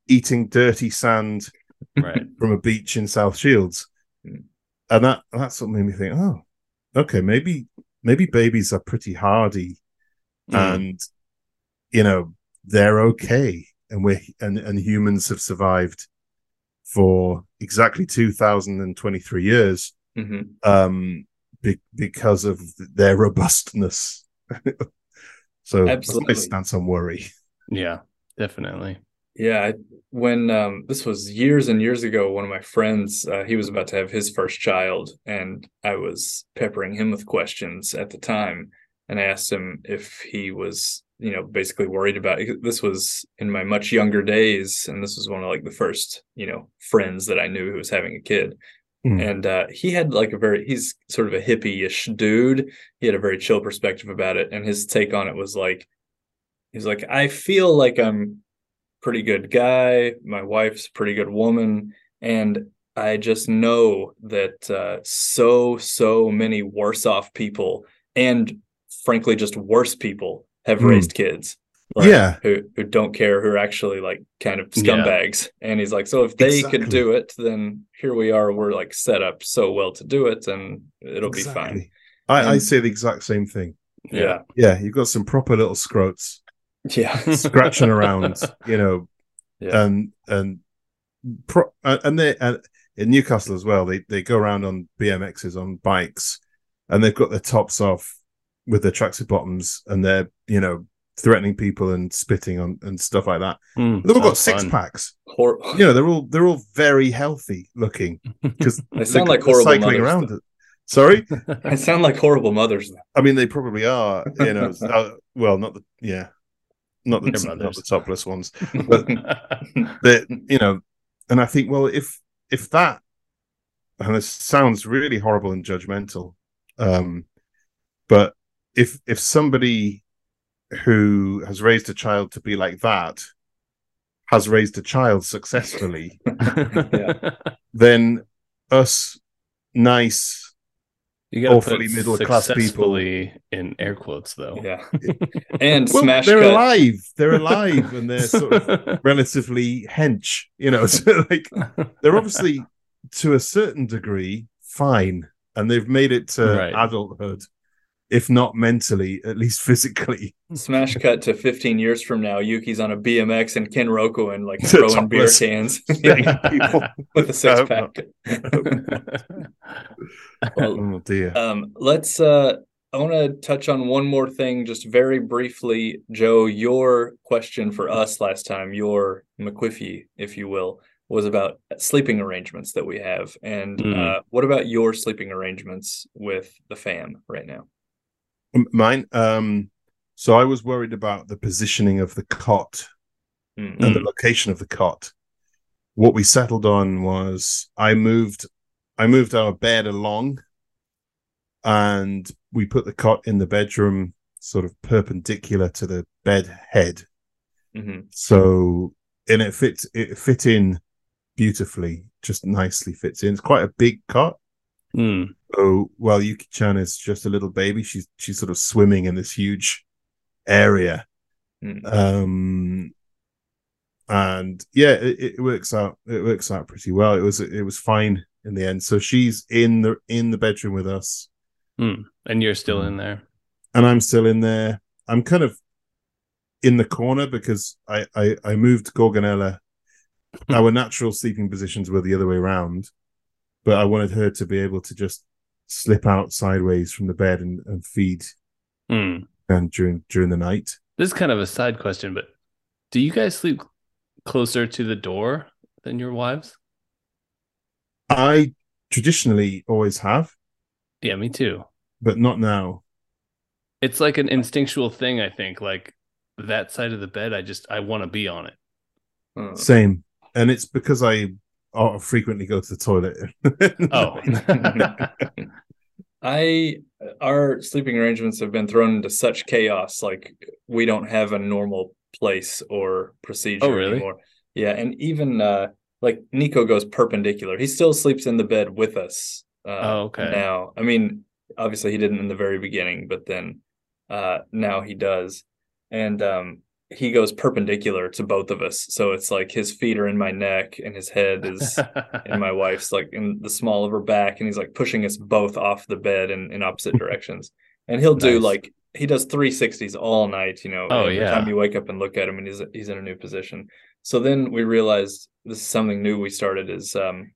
eating dirty sand right. from a beach in South Shields, and that that sort of made me think, oh, okay, maybe maybe babies are pretty hardy, Mm. and you know they're okay, and we and and humans have survived for exactly two thousand and twenty three years, Mhm. um, be, because of their robustness. (laughs) so that's Absolutely. my stance on worry. Yeah, definitely. Yeah, I, when um, this was years and years ago, one of my friends, uh, he was about to have his first child, and I was peppering him with questions at the time, and I asked him if he was, you know, basically worried about. This was in my much younger days, and this was one of like the first, you know, friends that I knew who was having a kid, Mm. and uh, he had like a very, he's sort of a hippie-ish dude. He had a very chill perspective about it, and his take on it was like, he's like, I feel like I'm pretty good guy. My wife's a pretty good woman. And I just know that uh, so, so many worse off people and frankly, just worse people have Hmm. raised kids. Yeah. Who, who don't care, who are actually like kind of Yeah. scumbags. And he's like, so if they Exactly. could do it, then here we are. We're like set up so well to do it and it'll be fine. Exactly. I, I say the exact same thing. Yeah. Yeah, you've got some proper little scroats (laughs) Yeah. scratching around, you know, Yeah. and and pro- uh, and they and in Newcastle as well. They they go around on BMXs on bikes, and they've got their tops off with their tracksuit bottoms, and they're you know threatening people and spitting on and stuff like that. Mm, They've all got six fun. packs. Hor- You know, they're all they're all very healthy looking (laughs) because They sound like horrible cycling mothers, around. though. It. Sorry, (laughs) I sound like horrible mothers. though. I mean they probably are. You know, (laughs) uh, well, not the yeah, not the not the topless ones. that you know and i think well if if that and this sounds really horrible and judgmental um but if if somebody who has raised a child to be like that has raised a child successfully (laughs) then us nice You gotta Awfully put middle-class people. in air quotes though. Yeah. (laughs) And well smash they're cut. alive they're alive and they're sort of (laughs) relatively hench you know so like they're obviously to a certain degree fine and they've made it to Right. adulthood if not mentally at least (laughs) physically Smash cut to 15 years from now. Yuki's on a BMX and Ken Roku and like (laughs) throwing beer cans (laughs) with a six pack. Well, oh dear um, let's. Uh, I want to touch on one more thing, just very briefly, Joe. Your question for us last time, your McQuiffy, if you will, was about sleeping arrangements that we have. And Mm. uh, what about your sleeping arrangements with the fam right now? Mine um so i was worried about the positioning of the cot Mm. and the location of the cot what we settled on was i moved i moved our bed along and we put the cot in the bedroom sort of perpendicular to the bed head Mhm. so and it fits it fit in beautifully just nicely fits in it's quite a big cot Mm. So while yuki chan is just a little baby she's she's sort of swimming in this huge area Mm. um and yeah, it, it works out. It works out pretty well. It was it was fine in the end. So she's in the in the bedroom with us, Hmm. And you're still in there. and I'm still in there. I'm kind of in the corner because I I, I moved Gorgonella. Our natural sleeping positions were the other way around, but I wanted her to be able to just slip out sideways from the bed and, and feed Hmm. and during during the night. This is kind of a side question, but do you guys sleep closer to the door than your wives? I traditionally always have, Yeah, me too. but not now. It's like an instinctual thing, I think. Like that side of the bed, I just I want to be on it. Uh, Same, and it's because I uh, frequently go to the toilet. (laughs) Oh. (laughs) I our sleeping arrangements have been thrown into such chaos. Like we don't have a normal place or procedure Oh, really? anymore. Yeah, and even uh like Nico goes perpendicular. He still sleeps in the bed with us. Uh, Oh, okay. Now, I mean, obviously he didn't in the very beginning, but then uh now he does, and um he goes perpendicular to both of us. So it's like his feet are in my neck and his head is in my (laughs) wife's like in the small of her back and he's like pushing us both off the bed in, in opposite (laughs) directions and he'll do like he does 360s all night you know Oh, every yeah. time you wake up and look at him and he's he's in a new position so then we realized this is something new we started is um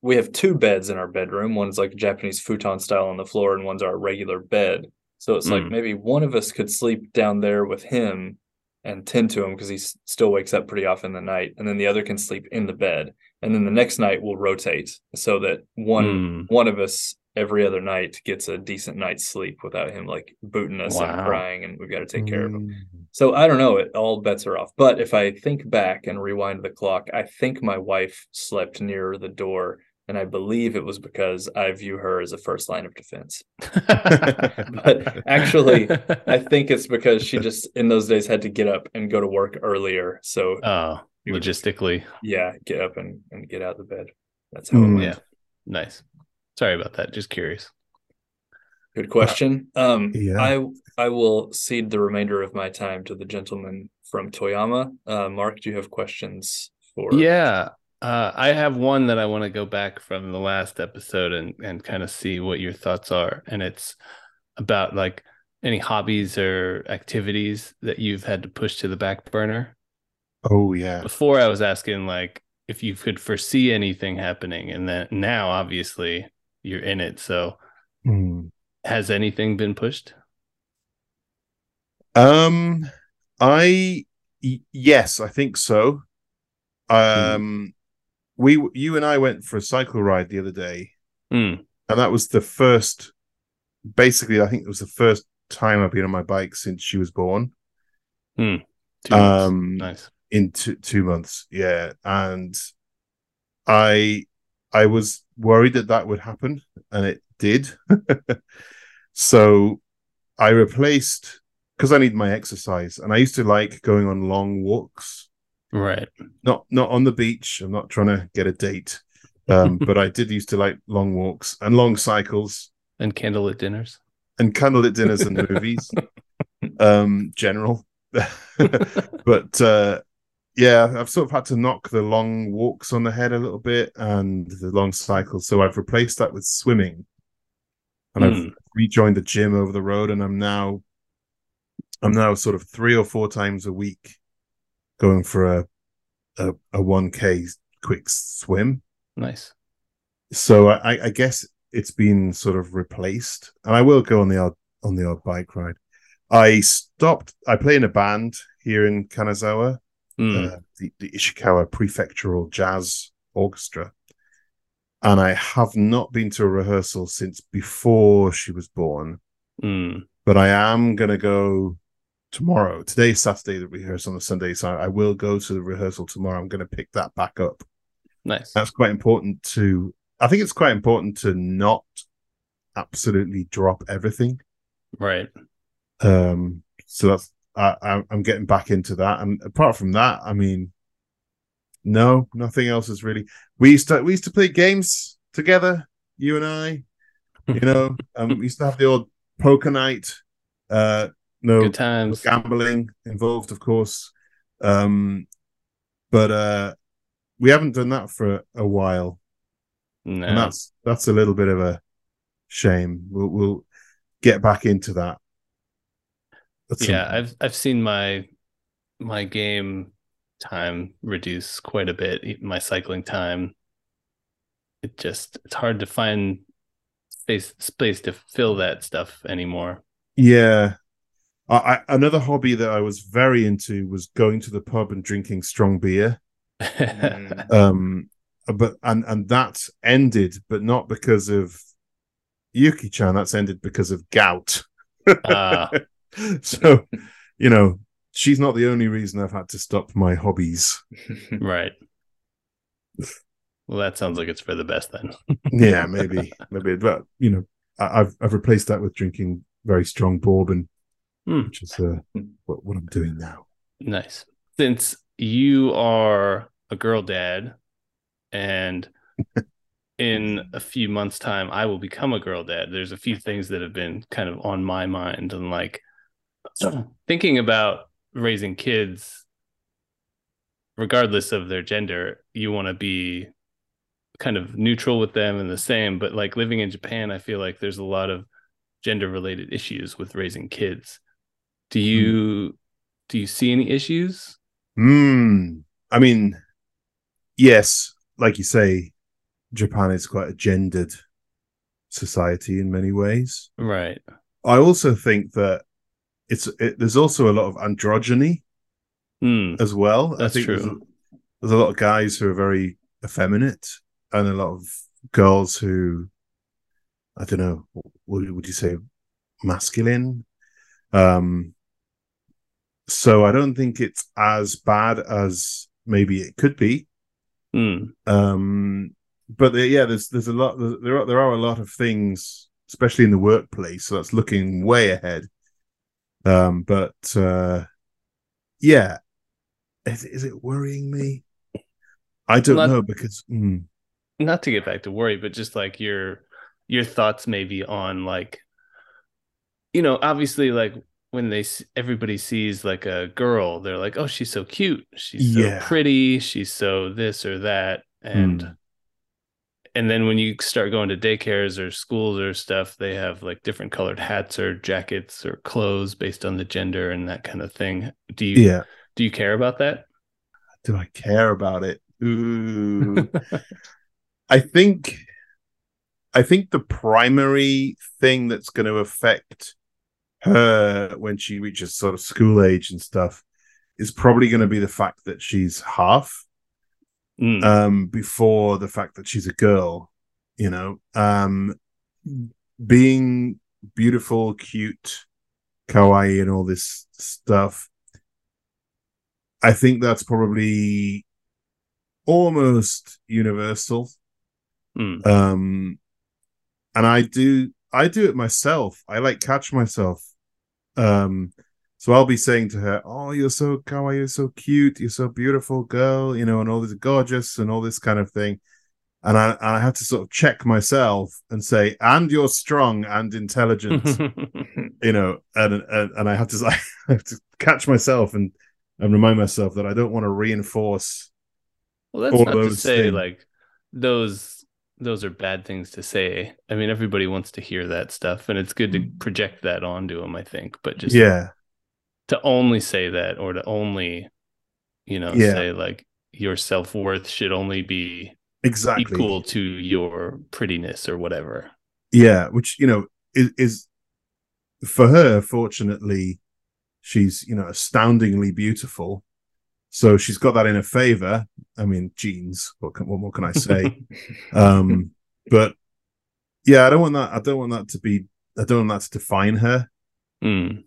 we have two beds in our bedroom one's like japanese futon style on the floor and one's our regular bed so it's like Mm. maybe one of us could sleep down there with him and tend to him because he s- still wakes up pretty often in the night and then the other can sleep in the bed and then the next night we'll rotate so that one Hmm. one of us every other night gets a decent night's sleep without him like booting us and crying and we've got to take care of him Mm. so i don't know it all bets are off but if i think back and rewind the clock i think my wife slept near the door and i believe it was because i view her as a first line of defense (laughs) but actually i (laughs) think it's because she just in those days had to get up and go to work earlier so oh, We would logistically. yeah get up and, and get out of the bed that's how it Mm. went. Yeah. Nice. Sorry about that. Just curious. Good question. Um, yeah. I I will cede the remainder of my time to the gentleman from Toyama. Uh, Mark, do you have questions for? Yeah. Uh, I have one that I want to go back from the last episode and, and kind of see what your thoughts are. And it's about like any hobbies or activities that you've had to push to the back burner. Oh yeah. Before I was asking like if you could foresee anything happening, and then now obviously you're in it. So Mm. has anything been pushed? Um, I y- yes, I think so. Um, we you and I went for a cycle ride the other day, Hmm. and that was the first. Basically, I think it was the first time I've been on my bike since she was born. Two months. Um, nice. in two, two months yeah and i i was worried that that would happen and it did (laughs) so i replaced because i need my exercise and i used to like going on long walks Right. not not on the beach. I'm not trying to get a date. Um (laughs) but i did used to like long walks and long cycles. And candlelit dinners. and candlelit dinners and (laughs) movies. Um general. (laughs) But uh yeah i've sort of had to knock the long walks on the head a little bit and the long cycles. So i've replaced that with swimming. And Hmm. i've rejoined the gym over the road and i'm now i'm now sort of three or four times a week going for a a, a 1k quick swim Nice. so I, I guess it's been sort of replaced, and I will go on the odd on the odd bike ride. I stopped. I play in a band here in Kanazawa, Hmm. uh, the, the Ishikawa Prefectural Jazz Orchestra, and I have not been to a rehearsal since before she was born. Hmm. But I am gonna go tomorrow. Today's Saturday. The rehearsal on the Sunday, so I will go to the rehearsal tomorrow. I'm gonna pick that back up Nice. that's quite important to i think it's quite important to not absolutely drop everything Right. um so that's I, I i'm getting back into that and apart from that i mean no nothing else is really we used to we used to play games together you and i you know (laughs) um we used to have the old poker night uh no Good times. gambling involved of course um but uh we haven't done that for a while, No. and that's that's a little bit of a shame. We'll we'll get back into that. at some yeah, point. I've I've seen my my game time reduce quite a bit. My cycling time. It just it's hard to find space space to fill that stuff anymore. Yeah. I, I, another hobby that I was very into was going to the pub and drinking strong beer. Mm. (laughs) Um, but and and that ended, but not because of Yuki Chan. That's ended because of gout. Ah. (laughs) so, you know, she's not the only reason I've had to stop my hobbies. right. Well, that sounds like it's for the best then. Yeah, maybe, maybe, but you know, I, I've I've replaced that with drinking very strong bourbon, Hmm. which is uh, what what I'm doing now. Nice. Since you are a girl dad and (laughs) in a few months time I will become a girl dad, there's a few things that have been kind of on my mind and like (sniffs) thinking about raising kids regardless of their gender, you want to be kind of neutral with them and the same, but like living in Japan, I feel like there's a lot of gender related issues with raising kids. Do you do you see any issues? Hmm. I mean, yes, like you say, Japan is quite a gendered society in many ways. Right. I also think that it's it, there's also a lot of androgyny Hmm. as well. That's think There's a, true. there's a lot of guys who are very effeminate, and a lot of girls who, I don't know, what would you say, masculine? Um. So I don't think it's as bad as maybe it could be. Hmm. Um, but there, yeah, there's there's a lot there are there are a lot of things, especially in the workplace, so that's looking way ahead. Um, but uh, yeah, is, is it worrying me? I don't Not- know because mm, Not to get back to worry, but just like your your thoughts maybe on like, you know, obviously like when they everybody sees like a girl, they're like, oh, she's so cute, she's so Yeah. pretty, she's so this or that, and Hmm. and then when you start going to daycares or schools or stuff, they have like different colored hats or jackets or clothes based on the gender and that kind of thing. Do you yeah, do you care about that? do I care about it? Ooh. (laughs) I think I think the primary thing that's going to affect her when she reaches sort of school age and stuff is probably going to be the fact that she's half Mm, um before the fact that she's a girl you know? Um being beautiful cute kawaii and all this stuff i think that's probably almost universal. Mm, um and i do i do it myself. I like catch myself. Um so i'll be saying to her oh you're so kawaii you're so cute you're so beautiful girl you know and all this gorgeous and all this kind of thing. And i i have to sort of check myself and say and you're strong and intelligent (laughs) you know and and, and i have to (laughs) i have to catch myself and and remind myself that i don't want to reinforce Well, that's all not to say things. like those those are bad things to say. I mean, everybody wants to hear that stuff, and it's good to mm. project that onto them. I think, but just yeah to only say that or to only, you know, Yeah. say like your self worth should only be exactly equal to your prettiness or whatever. yeah which you know is, is for her fortunately she's you know astoundingly beautiful so she's got that in her favor. I mean genes what can, what more can i say? (laughs) Um but yeah i don't want that i don't want that to be i don't want that to define her. Mm,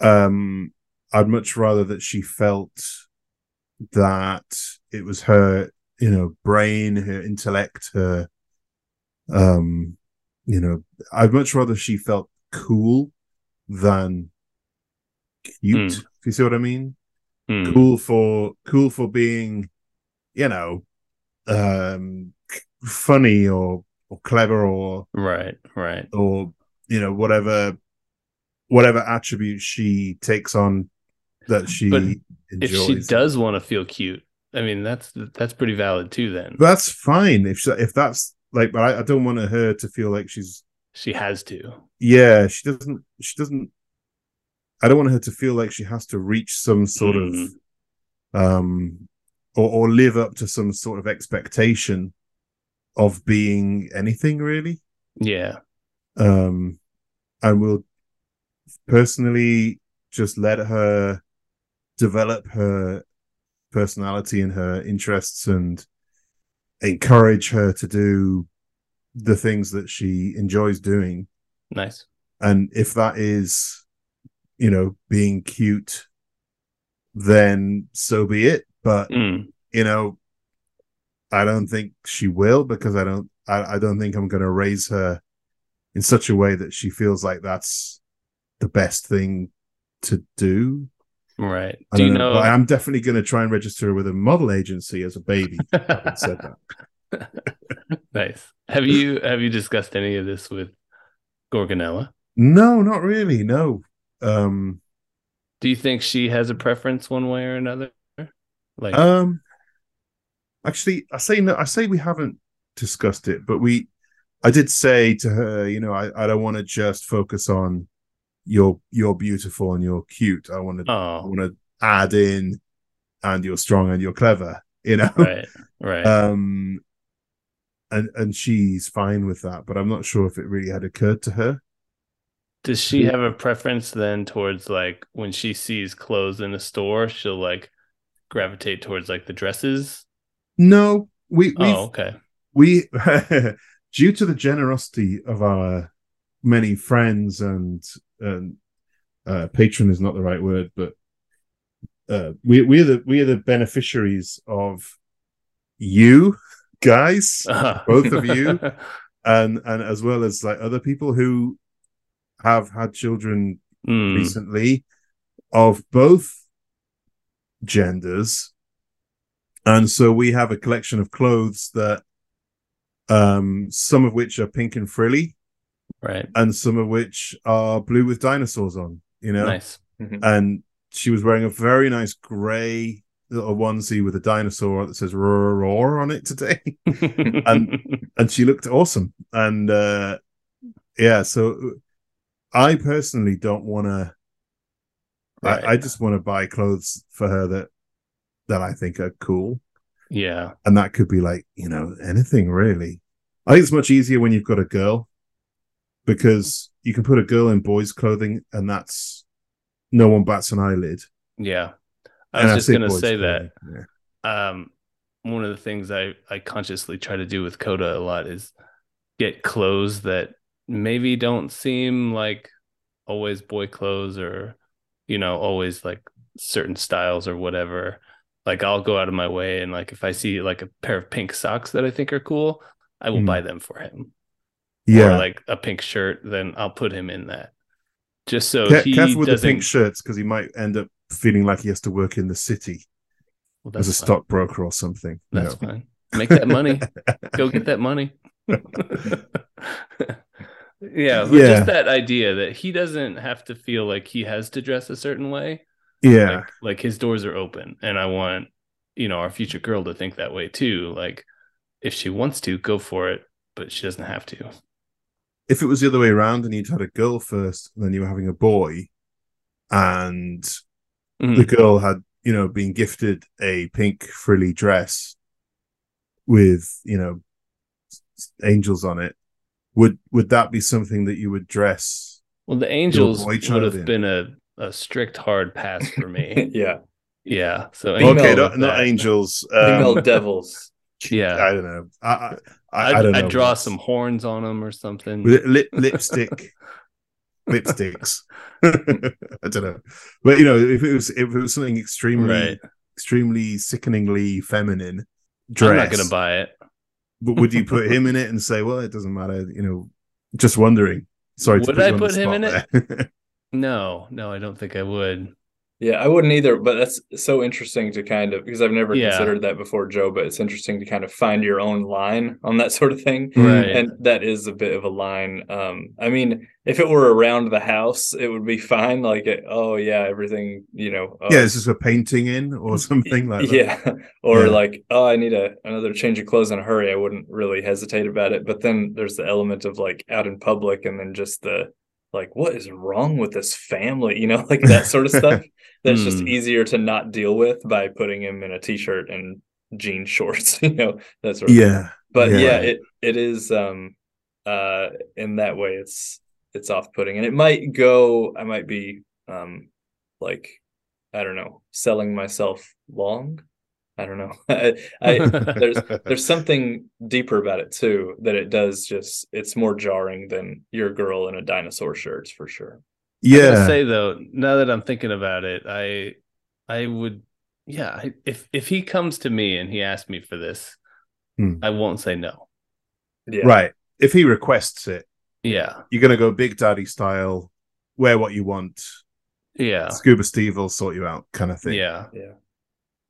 um i'd much rather that she felt that it was her you know brain her intellect her um you know i'd much rather she felt cool than cute Mm. if you see what i mean mm, cool for cool for being you know um funny or or clever or Right, right. or you know whatever whatever attribute she takes on that she But enjoys. If she does want to feel cute, I mean, that's that's pretty valid too. Then That's fine if she, if that's like, but I, I don't want her to feel like she's she has to. yeah she doesn't she doesn't. I don't want her to feel like she has to reach some sort Mhm. of um or or live up to some sort of expectation of being anything really. Yeah, um and will personally just let her develop her personality and her interests and encourage her to do the things that she enjoys doing nice. and if that is you know being cute then so be it but Mm, you know i don't think she will because i don't i, I don't think i'm going to raise her in such a way that she feels like that's the best thing to do right. I Do you know? but i'm definitely going to try and register her with a model agency as a baby (laughs) said that nice. Have you have you discussed any of this with Gorgonella? no not really no um Do you think she has a preference one way or another? Like, Um, actually, I say no. I say we haven't discussed it, but we. I did say to her, you know, I, I don't want to just focus on you're you're beautiful and you're cute. I want to I oh, want to add in and you're strong and you're clever. You know, right, right. (laughs) um, and and she's fine with that, but I'm not sure if it really had occurred to her. Does she have a preference then towards like when she sees clothes in a store, she'll like gravitate towards like the dresses? No, we we Oh, okay. we (laughs) due to the generosity of our many friends and and uh, patron is not the right word, but uh, we we're the we are the beneficiaries of you guys Both of you? (laughs) and and as well as like other people who have had children Mm, recently of both genders. And so we have a collection of clothes that um some of which are pink and frilly right. and some of which are blue with dinosaurs on you know? Nice. and she was wearing a very nice gray little onesie with a dinosaur that says roar roar on it today. (laughs) And she looked awesome. And uh yeah so i personally don't want to Right. I, I just want to buy clothes for her that that i think are cool yeah. and that could be like you know anything really i think it's much easier when you've got a girl because you can put a girl in boys clothing and that's no one bats an eyelid Yeah. I And was just say gonna say that. yeah. um one of the things I I consciously try to do with Coda a lot is get clothes that maybe don't seem like always boy clothes or you know always like certain styles or whatever. Like I'll go out of my way and like if I see like a pair of pink socks that I think are cool, I will Hmm. buy them for him. yeah Or like a pink shirt, then I'll put him in that. Just so Ca- he careful with the doesn't pink shirts because he might end up feeling like he has to work in the city Well, as a fine. stockbroker or something you That's know. fine. Make that money. (laughs) Go get that money. (laughs) (laughs) yeah, Yeah. just that idea that he doesn't have to feel like he has to dress a certain way. yeah Like, like his doors are open, and I want you know our future girl to think that way too. Like if she wants to, go for it, but she doesn't have to. if it was the other way around and you'd had a girl first and then you were having a boy and Mhm. the girl had you know been gifted a pink frilly dress with you know angels on it would would that be something that you would dress Well, the Angels boy would child have in. been a, a strict hard pass for me. (laughs) yeah. yeah. So Female okay not, not angels (laughs) Female um, devils. (laughs) Yeah. i don't know i i, I, I'd, don't know I'd draw some horns on them or something. lip lipstick lipsticks i don't know but you know if it was if it was something extremely Right. extremely sickeningly feminine dress I'm not gonna buy it. But would you put him in it and say well it doesn't matter you know just wondering sorry to Would put I you on the put him in there. (laughs) No, no, I don't think I would. Yeah, I wouldn't either, but that's so interesting to kind of because I've never Yeah. considered that before, Joe. But it's interesting to kind of find your own line on that (laughs) sort of thing. Right. And that is a bit of a line. Um, I mean, if it were around the house, it would be (laughs) fine. Like, it, oh yeah, everything, you know. oh, Yeah, is this a painting in or something like that? yeah (laughs) or Yeah. like oh i need a another change of clothes in a hurry i wouldn't really hesitate about it but then there's the element of like out in public and then just the like what is wrong with this family you know (laughs) like that sort of stuff that's just Hmm. easier to not deal with by putting him in a t-shirt and jean (laughs) shorts you know that sort of thing. Yeah. but Yeah. yeah it it is um uh in that way it's it's off-putting and it might go i might be um like i don't know selling myself long i don't know (laughs) i, I there's (laughs) there's something deeper about it too that it does just it's more jarring than your girl in a dinosaur shirts for sure I Yeah. say though, now that I'm thinking about it, I I would yeah, I, if if he comes to me and he asks me for this, Hmm. I won't say no. yeah Right. If he requests it, Yeah. you're gonna go Big Daddy style, wear what you want. Yeah. Scuba Steve will sort you out, kind of thing. Yeah. yeah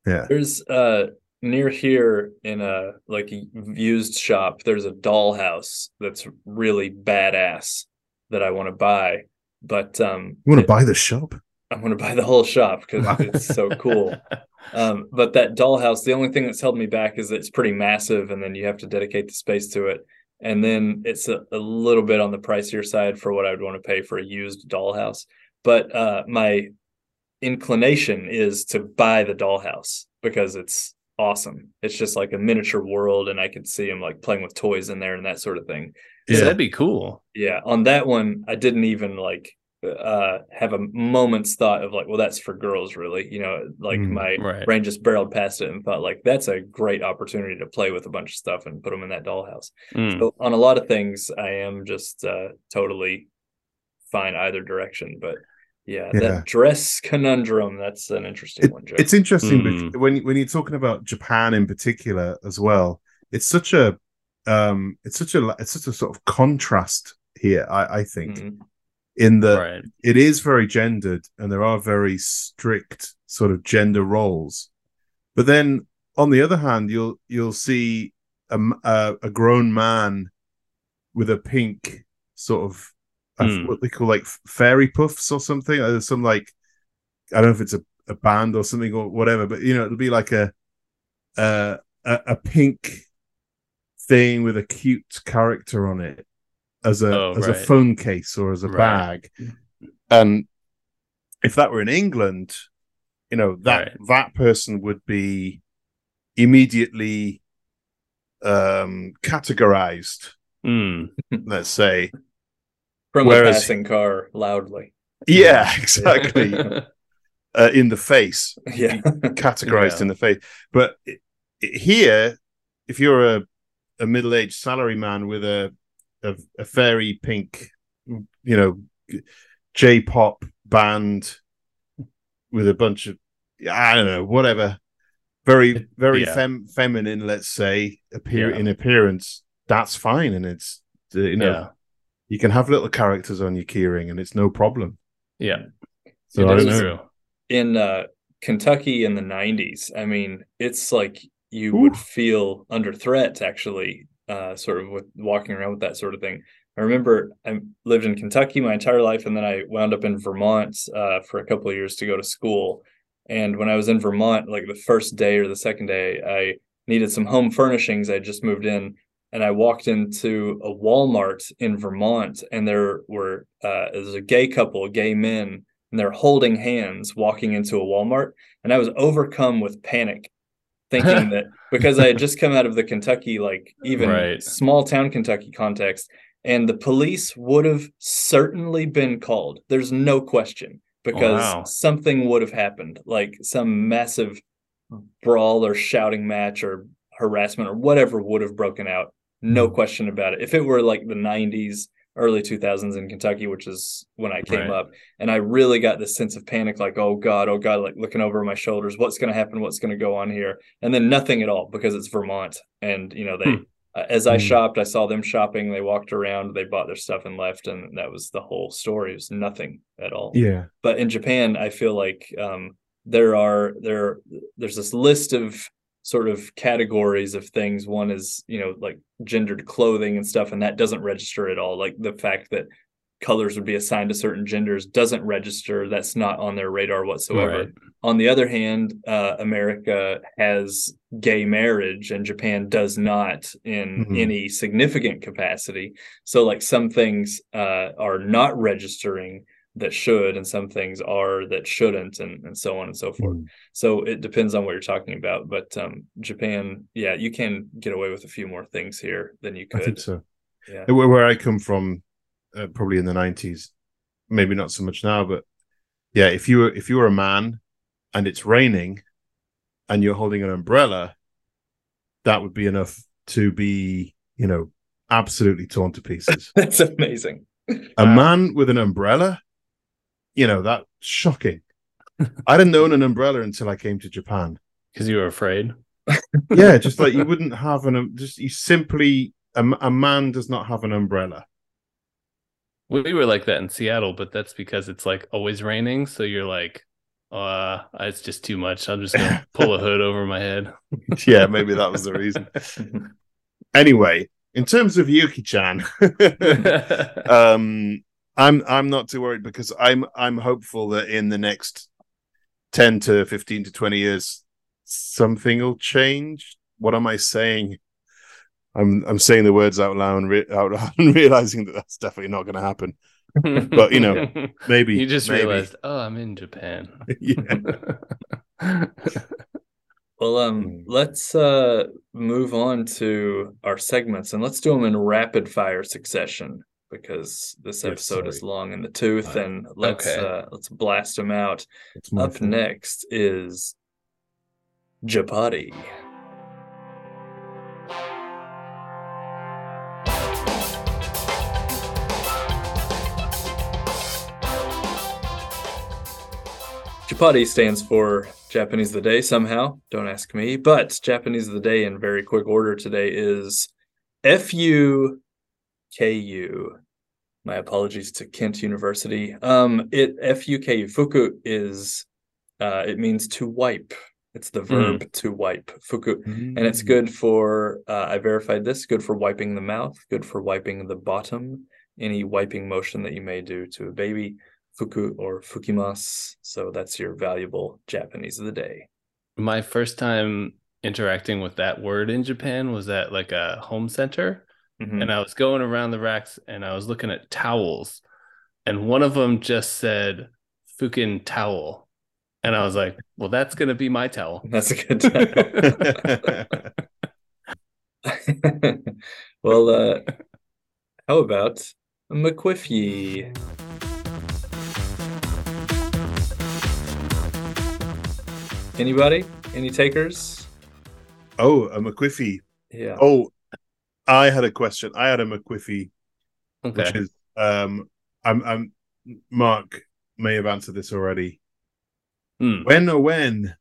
Yeah. There's uh near here in a like a used shop, there's a dollhouse that's really badass that I want to buy. But um You want to buy the shop? I'm gonna buy the whole shop because it's so cool. (laughs) Um, but that dollhouse, the only thing that's held me back is that it's pretty massive, and then you have to dedicate the space to it. And then it's a, a little bit on the pricier side for what I would want to pay for a used dollhouse. But uh, my inclination is to buy the dollhouse because it's awesome. It's just like a miniature world, and I could see him like playing with toys in there and that sort of thing. Yeah, Yeah. that'd be cool. Yeah, on that one, I didn't even like uh have a moment's thought of like, well, that's for girls, really. You know, like Mm, my right. brain just barreled past it and thought like that's a great opportunity to play with a bunch of stuff and put them in that dollhouse. Mm. So on a lot of things, I am just uh totally fine either direction. But yeah, Yeah. that dress conundrum, that's an interesting It- one, Joe. it's interesting Mm. bec- when when you're talking about Japan in particular as well. It's such a um, it's such a it's such a sort of contrast here. I I think Mhm. in the right. it is very gendered and there are very strict sort of gender roles but then on the other hand you'll you'll see a a grown man with a pink sort of I f- Hmm. what they call like fairy puffs or something uh, some like i don't know if it's a, a band or something or whatever but you know it'll be like a a, a, a pink thing with a cute character on it as a Oh, as a phone case or as a Right. bag and if that were in england you know that Right. that person would be immediately um categorized Mm. let's say From whereas- a passing car loudly. yeah exactly (laughs) uh, in the face Yeah. categorized Yeah. in the face. But i- i- here, if you're a, a middle aged salaryman with a, a a fairy pink, you know, J pop band with a bunch of I don't know whatever, very very Yeah. fem- feminine, let's say, appear Yeah. in appearance. That's fine, and it's you know yeah. You can have little characters on your keyring, and it's no problem. Yeah. So It I don't know. in uh Kentucky in the 90s. I mean, it's like you would feel under threat actually uh sort of with walking around with that sort of thing. I remember I lived in Kentucky my entire life and then I wound up in Vermont uh for a couple of years to go to school. And when I was in Vermont like the first day or the second day, I needed some home furnishings. I just moved in and I walked into a Walmart in Vermont and there were uh there was a gay couple, gay men and they're holding hands walking into a Walmart. And I was overcome with panic, (laughs) thinking that because I had just come out of the Kentucky, like even Right. small town Kentucky context, and the police would have certainly been called. There's no question because Wow. something would have happened, like some massive brawl or shouting match or harassment or whatever would have broken out. No question about it. If it were like the 90s, early 2000s in Kentucky, which is when I came Right. up, and I really got this sense of panic like, oh God, oh God, like looking over my shoulders, what's going to happen? What's going to go on here? And then nothing at all because it's Vermont. And, you know, they, Hmm. Uh, as I Mm. shopped, I saw them shopping. They walked around, they bought their stuff and left, and that was the whole story. It was nothing at all Yeah. but in Japan, I feel like um, there are there there's this list of sort of categories of things. One is you know like gendered clothing and stuff, and that doesn't register at all. Like the fact that colors would be assigned to certain genders doesn't register. That's not on their radar whatsoever. Right. On the other hand, uh, America has gay marriage and Japan does not in Mhm. any significant capacity. So, like, some things uh, are not registering that should, and some things are that shouldn't, and, and so on and so forth. Mm. So, it depends on what you're talking about. But um, Japan, yeah, you can get away with a few more things here than you could. I think so. Yeah. Where, where I come from, uh, probably in the nineties, maybe not so much now, but yeah, if you were if you were a man and it's raining and you're holding an umbrella, that would be enough to be, you know, absolutely torn to pieces. (laughs) That's amazing. a man with an umbrella, you know, that shocking. I didn't own an umbrella until I came to Japan. Because you were afraid. (laughs) Yeah, just like you wouldn't have an um, just you simply a, a man does not have an umbrella. We were like that in Seattle, but that's because it's like always raining. So you're like, uh, it's just too much. I'm just gonna (laughs) pull a hood over my head. (laughs) yeah, maybe that was the reason. Anyway, in terms of Yuki-chan, um, I'm I'm not too worried because I'm I'm hopeful that in the next ten to fifteen to twenty years, something will change. What am I saying? I'm I'm saying the words out loud and, re- out loud and (laughs) realizing that that's definitely not going to happen. But, you know, (laughs) Maybe you just maybe. realized, oh, I'm in Japan. (laughs) yeah. Well, um, Mm. let's uh move on to our segments and let's do them in rapid fire succession because this episode is long in the tooth, Uh, and let's okay. uh let's blast them out. Up next is Japati. Japati stands for Japanese of the Day somehow. Don't ask me. But Japanese of the Day in very quick order today is F U K U. My apologies to Kent University. Um, it F U K U. Fuku is uh, it means to wipe. It's the verb to wipe. Fuku and it's Mm. good for uh, i verified this good for wiping the mouth good for wiping the bottom any wiping motion that you may do to a baby fuku or fukimas so that's your valuable japanese of the day My first time interacting with that word in Japan was at like a home center. Mhm. and I was going around the racks and I was looking at towels, and one of them just said "fucking towel," and I was like, "Well, that's gonna be my towel." (laughs) that's a good towel. (laughs) well uh how about mcquiffy anybody any takers Oh, a McQuiffy. yeah Oh, I had a question. I had a McQuiffy, Okay, which is um, I'm I'm Mark may have answered this already. Hmm. When or when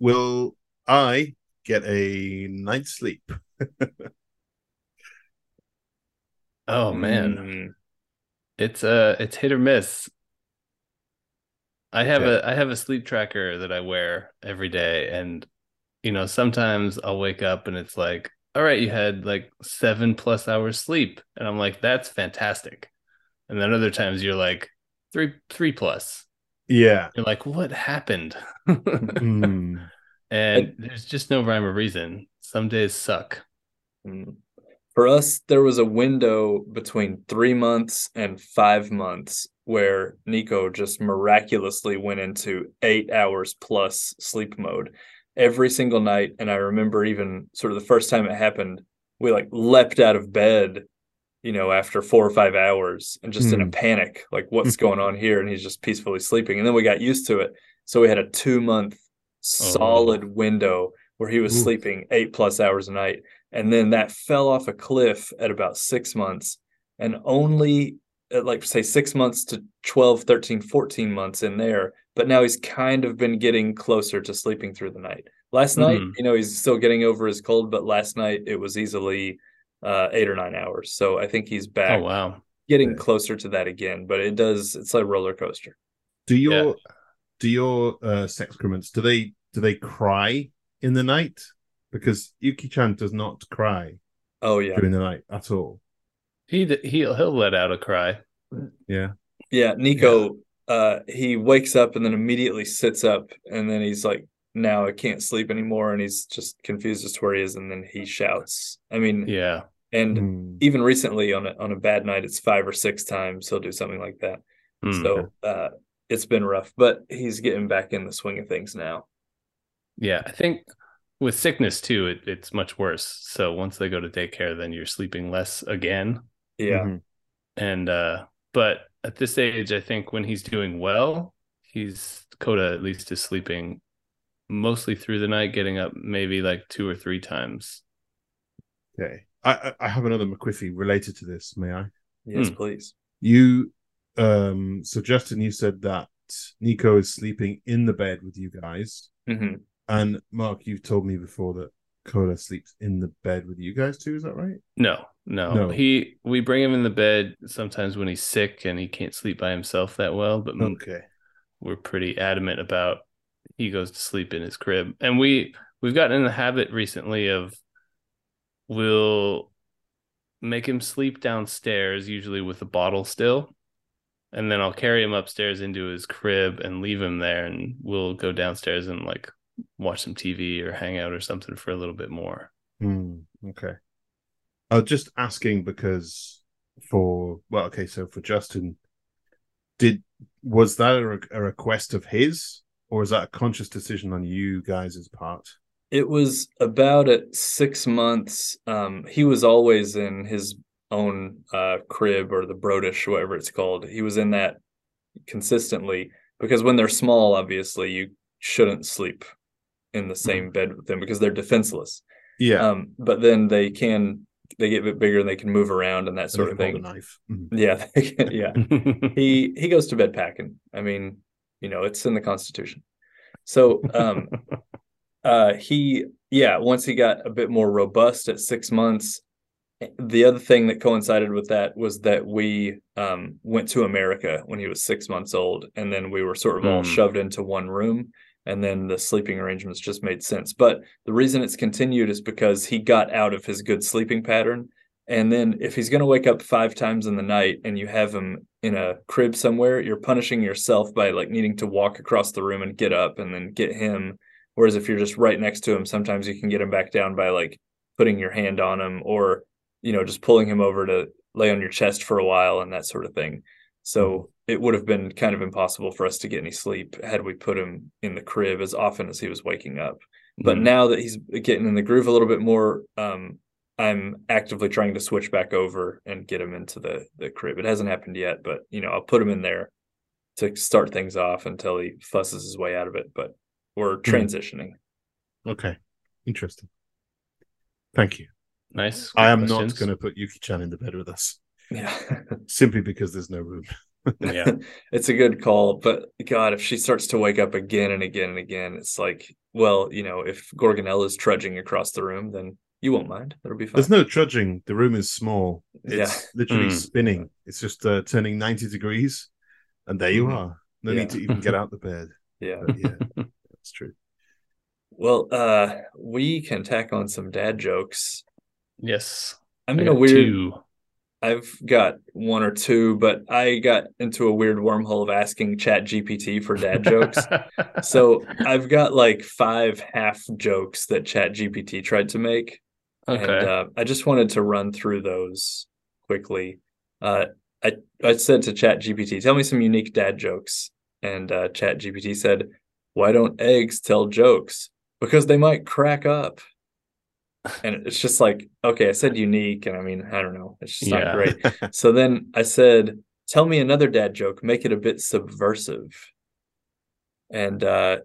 will I get a night's sleep? (laughs) oh man, Mm. it's uh it's hit or miss. I have Okay. a I have a sleep tracker that I wear every day, and you know sometimes I'll wake up and it's like, all right, you had like seven plus hours sleep, and I'm like, that's fantastic. And then other times you're like three three plus. Yeah. You're like, what happened? Hmm. (laughs) and there's just no rhyme or reason. Some days suck. Mm. For us, there was a window between three months and five months where Nico just miraculously went into eight hours plus sleep mode every single night. And I remember even sort of the first time it happened, we like leapt out of bed, you know, after four or five hours and just in a Hmm. panic, like what's (laughs) going on here? And he's just peacefully sleeping. And then we got used to it. So we had a two month solid window where he was Ooh. sleeping eight plus hours a night. And then that fell off a cliff at about six months. And only at like say six months to 12, 13, 14 months in there. But now he's kind of been getting closer to sleeping through the night. Last night, Mhm. you know, he's still getting over his cold, but last night it was easily uh, eight or nine hours. So I think he's back Oh wow. getting Yeah. closer to that again. But it does it's a roller coaster. Do your do your uh, sex excrements do they do they cry in the night? Because Yuki-chan does not cry Oh yeah. during the night at all. He he'll he'll let out a cry. Yeah. Yeah, Nico uh he wakes up and then immediately sits up and then he's like now I can't sleep anymore and he's just confused as to where he is and then he shouts. I mean Yeah. and Hmm. even recently on a on a bad night it's five or six times he'll do something like that. Hmm. So uh it's been rough, but he's getting back in the swing of things now. Yeah, I think with sickness too, it, it's much worse. So once they go to daycare, then you're sleeping less again. Yeah. Mhm. And uh but at this age, I think when he's doing well, he's Coda at least is sleeping mostly through the night, getting up maybe like two or three times. Okay. I, I I have another McQuiffy related to this, may I? Yes, Hmm. please. You um so Justin, you said that Nico is sleeping in the bed with you guys. hmm And Mark, you've told me before that Coda sleeps in the bed with you guys too, is that right? No, no, No. He we bring him in the bed sometimes when he's sick and he can't sleep by himself that well, but Okay. we're pretty adamant about he goes to sleep in his crib and we we've gotten in the habit recently of we'll make him sleep downstairs usually with a bottle still and then i'll carry him upstairs into his crib and leave him there and we'll go downstairs and like watch some tv or hang out or something for a little bit more Hmm, okay. I was just asking because for well, okay, so for Justin, did was that a, re- a request of his, or is that a conscious decision on you guys' part? It was about at six months. Um, he was always in his own uh, crib or the Brodish, whatever it's called. He was in that consistently because when they're small, obviously you shouldn't sleep in the same bed with them because they're defenseless. Yeah, Um, but then they can they get a bit bigger and they can move around and that sort of And you can thing. hold a knife. Mhm. (laughs) Yeah, can- yeah. (laughs) he he goes to bed packing. I mean, you know, it's in the Constitution. So um (laughs) uh he yeah, once he got a bit more robust at six months, the other thing that coincided with that was that we um went to America when he was six months old, and then we were sort of all Mm. shoved into one room. And then the sleeping arrangements just made sense. But the reason it's continued is because he got out of his good sleeping pattern. And then if he's going to wake up five times in the night and you have him in a crib somewhere, you're punishing yourself by like needing to walk across the room and get up and then get him. Whereas if you're just right next to him, sometimes you can get him back down by like putting your hand on him or, you know, just pulling him over to lay on your chest for a while and that sort of thing. So it would have been kind of impossible for us to get any sleep had we put him in the crib as often as he was waking up but Mm. now that he's getting in the groove a little bit more um i'm actively trying to switch back over and get him into the the crib it hasn't happened yet but you know i'll put him in there to start things off until he fusses his way out of it but we're transitioning Okay, interesting. Thank you. nice I am questions. not going to put Yuki-chan in the bed with us yeah (laughs) simply because there's no room. Yeah. (laughs) it's a good call but god if she starts to wake up again and again and again it's like well you know if gorgonella is trudging across the room then you won't mind it'll be fine There's no trudging. The room is small. It's Yeah. literally Mm. spinning. It's just uh, turning 90 degrees, and there you Mhm. are. No Yeah. need to (laughs) even get out the bed. yeah But yeah, that's true. Well, uh, we can tack on some dad jokes. yes I'm I in a got weird. two. I've got one or two, but I got into a weird wormhole of asking Chat GPT for dad jokes. (laughs) so I've got like five half jokes that Chat GPT tried to make, okay and uh, I just wanted to run through those quickly. Uh, I I said to Chat GPT, "Tell me some unique dad jokes," and uh, Chat GPT said, "Why don't eggs tell jokes? Because they might crack up." And it's just like, okay, I said unique, and I mean, I don't know, it's just Yeah. not great. (laughs) So then I said, "Tell me another dad joke. Make it a bit subversive." And uh,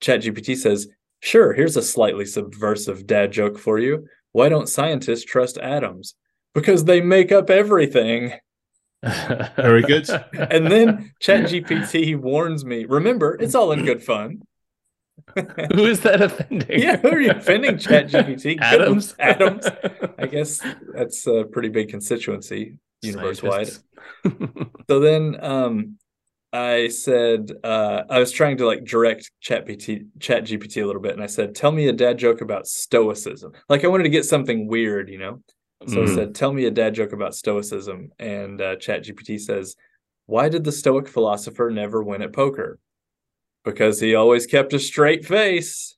ChatGPT says, "Sure. Here's a slightly subversive dad joke for you. Why don't scientists trust atoms? Because they make up everything." (laughs) Very good. And then (laughs) ChatGPT warns me. Remember, it's all in good fun. Who is that offending? yeah, who are you offending? Chat GPT? Adams. Adams. I guess that's a pretty big constituency universe wide. (laughs) So then um I said uh I was trying to like direct chat PT chat GPT a little bit and I said, tell me a dad joke about stoicism. Like I wanted to get something weird, you know. So I Mhm. said, tell me a dad joke about stoicism. And uh chat GPT says, Why did the stoic philosopher never win at poker? Because he always kept a straight face.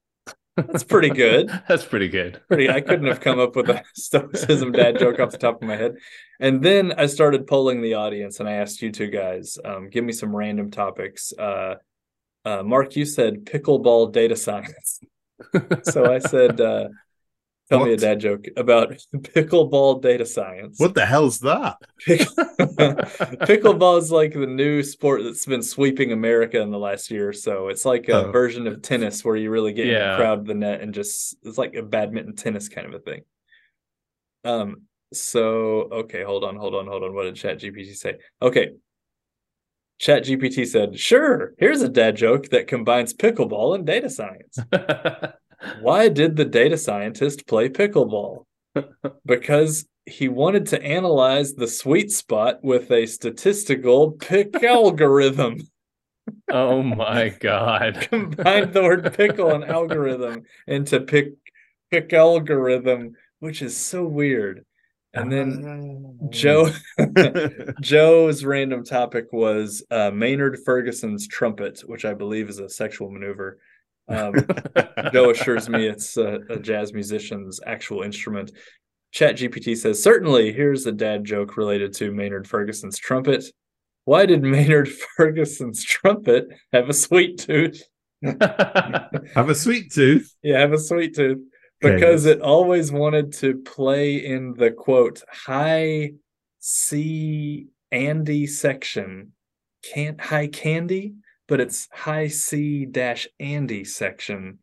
That's pretty good. (laughs) That's pretty good. Pretty I couldn't have come up with a (laughs) stoicism dad joke off the top of my head. And then I started polling the audience and I asked you two guys, um, give me some random topics. Uh, uh, Mark, you said pickleball data science. (laughs) So I said, uh, tell me a What? dad joke about (laughs) pickleball data science. What the hell's that? Pick- (laughs) (laughs) pickleball is like the new sport that's been sweeping America in the last year or so. It's like a Oh. version of tennis where you really get in Yeah. the crowd of the net and just it's like a badminton tennis kind of a thing. Um. So okay, hold on, hold on, hold on. What did Chat GPT say? Okay. Chat GPT said, "Sure. Here's a dad joke that combines pickleball and data science." Why did the data scientist play pickleball? (laughs) because he wanted to analyze the sweet spot with a statistical pick (laughs) algorithm. oh (laughs) my god. Combined the word pickle and algorithm into pick pick algorithm, which is so weird. And then Joe Joe's random topic was uh, Maynard Ferguson's trumpet, which I believe is a sexual maneuver. Um, (laughs) Joe assures me it's a, a jazz musician's actual instrument. Chat GPT says, certainly, here's a dad joke related to Maynard Ferguson's trumpet. Why did (laughs) Maynard Ferguson's trumpet have a sweet tooth? (laughs) Have a sweet tooth. Yeah, have a sweet tooth. Because that's- it always wanted to play in the quote high C Andy section. Can't high candy, but it's high C dash Andy section.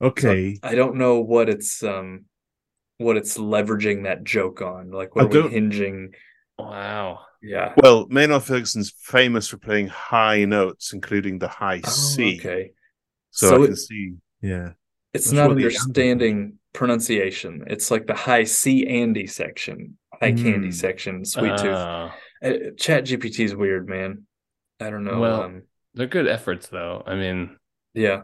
So Okay. I don't know what it's um what it's leveraging that joke on. Like I what are we don't- hinging? wow. Yeah. Well, Maynard Ferguson's famous for playing high notes, including the high Oh, C. okay. So, So I it- can see. Yeah. It's That's not understanding pronunciation. It's like the high C Andy section, high candy Mm. section, sweet tooth. Oh. Uh, Chat GPT is weird, man. I don't know. Well- um, They're good efforts though. I mean, yeah,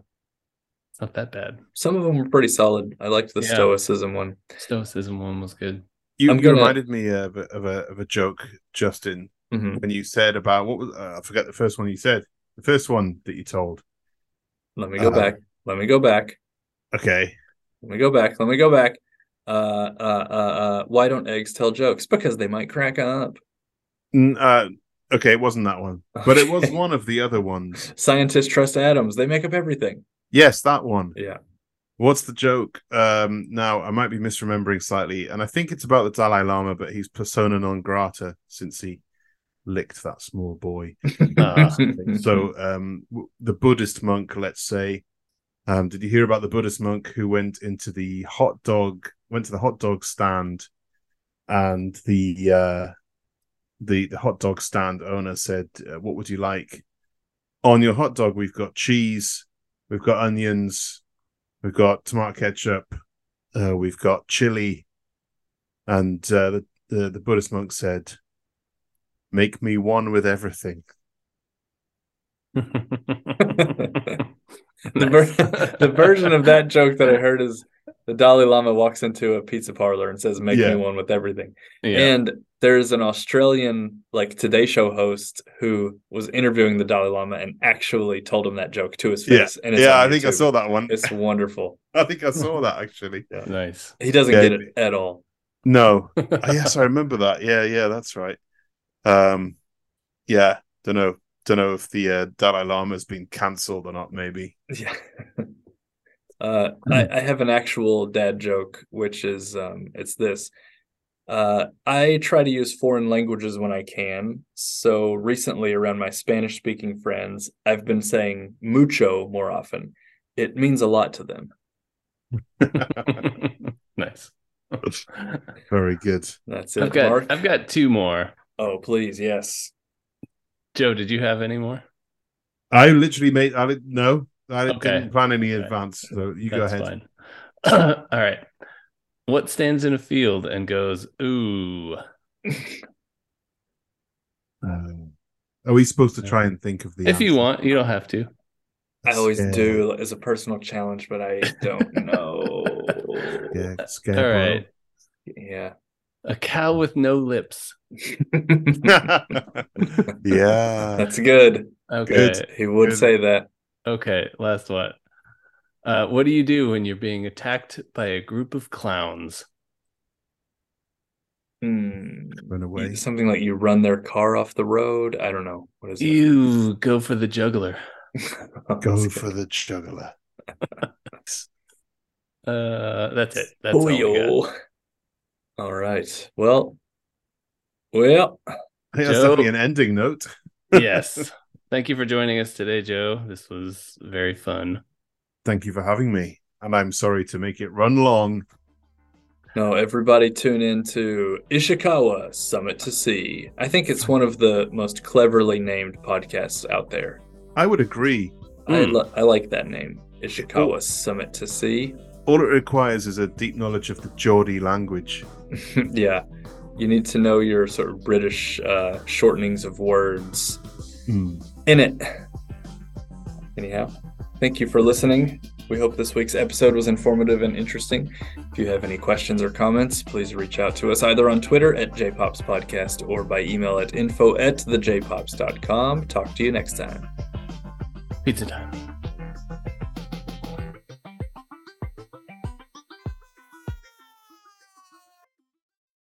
it's not that bad. some of them were pretty solid. I liked the Yeah. stoicism one. Stoicism one was good. You, you gonna- reminded me of a, of a of a joke, Justin, Mhm. when you said about what was uh, I forget the first one you said. The first one that you told. Let me go Uh-huh. back. Let me go back. Okay. Let me go back. Let me go back. Uh, uh, uh, uh, why don't eggs tell jokes? Because they might crack up. Uh, okay, it wasn't that one, but it was one of the other ones. (laughs) Scientists trust atoms. They make up everything. Yes, that one. Yeah. What's the joke? Um, now I might be misremembering slightly, and I think it's about the Dalai Lama, but he's persona non grata since he licked that small boy. (laughs) Uh, so, um, w- the Buddhist monk, let's say, um, did you hear about the Buddhist monk who went into the hot dog, went to the hot dog stand, and the uh, the the hot dog stand owner said, uh, "What would you like on your hot dog? We've got cheese, we've got onions, we've got tomato ketchup, uh, we've got chili," and uh, the, the the Buddhist monk said, "Make me one with everything." (laughs) (laughs) (laughs) the, ver- (laughs) the version of that joke that I heard is the Dalai Lama walks into a pizza parlor and says, "Make Yeah. me one with everything." yeah. And there's an Australian like Today Show host who was interviewing the Dalai Lama and actually told him that joke to his Yeah. face. And yeah, on I think I saw that one. It's wonderful. (laughs) I think I saw that actually. nice. He doesn't Yeah. get it at all. No, Ah, yes, I remember that. Yeah, yeah, that's right. Um, yeah, don't know, don't know if the uh, Dalai Lama has been cancelled or not. Maybe. Yeah. (laughs) uh, I, I have an actual dad joke, which is um, it's this. Uh, I try to use foreign languages when I can. So recently, around my Spanish speaking friends, I've been saying mucho more often. It means a lot to them. (laughs) nice. Very good. That's it. I've got Mark? I've got two more. Oh, please, yes. Joe, did you have any more? I literally made. I li- no, I Okay. didn't plan any in Okay. advance, so you go ahead. fine. (clears throat) All right. What stands in a field and goes, ooh? Um, (laughs) are we supposed to try and think of the? If you want, you don't have to. I always Yeah. do as a personal challenge, but I don't (laughs) know. Yeah, scared. All right. Yeah. A cow with no lips. (laughs) yeah. That's good. Okay. Good. He would Good. say that. Okay. Last one. Uh, what do you do when you're being attacked by a group of clowns? Hmm. Run away. Something like you run their car off the road. I don't know. What is it? You go for the juggler. (laughs) Go for the juggler. (laughs) Uh, that's it. That's all we got. All right. Well, well, I think that's Joe- definitely an ending note. (laughs) yes. Thank you for joining us today, Joe. This was very fun. Thank you for having me, and I'm sorry to make it run long. no, everybody tune in to Ishikawa Summit to Sea. I think it's one of the most cleverly named podcasts out there. I would agree. I, Hmm. li- I like that name, Ishikawa Summit to Sea. All it requires is a deep knowledge of the Geordie language. (laughs) yeah, you need to know your sort of British uh, shortenings of words Hmm. in it. Anyhow, thank you for listening. We hope this week's episode was informative and interesting. If you have any questions or comments, please reach out to us either on Twitter at jpopspodcast or by email at info at thejpops.com. Talk to you next time. Pizza time.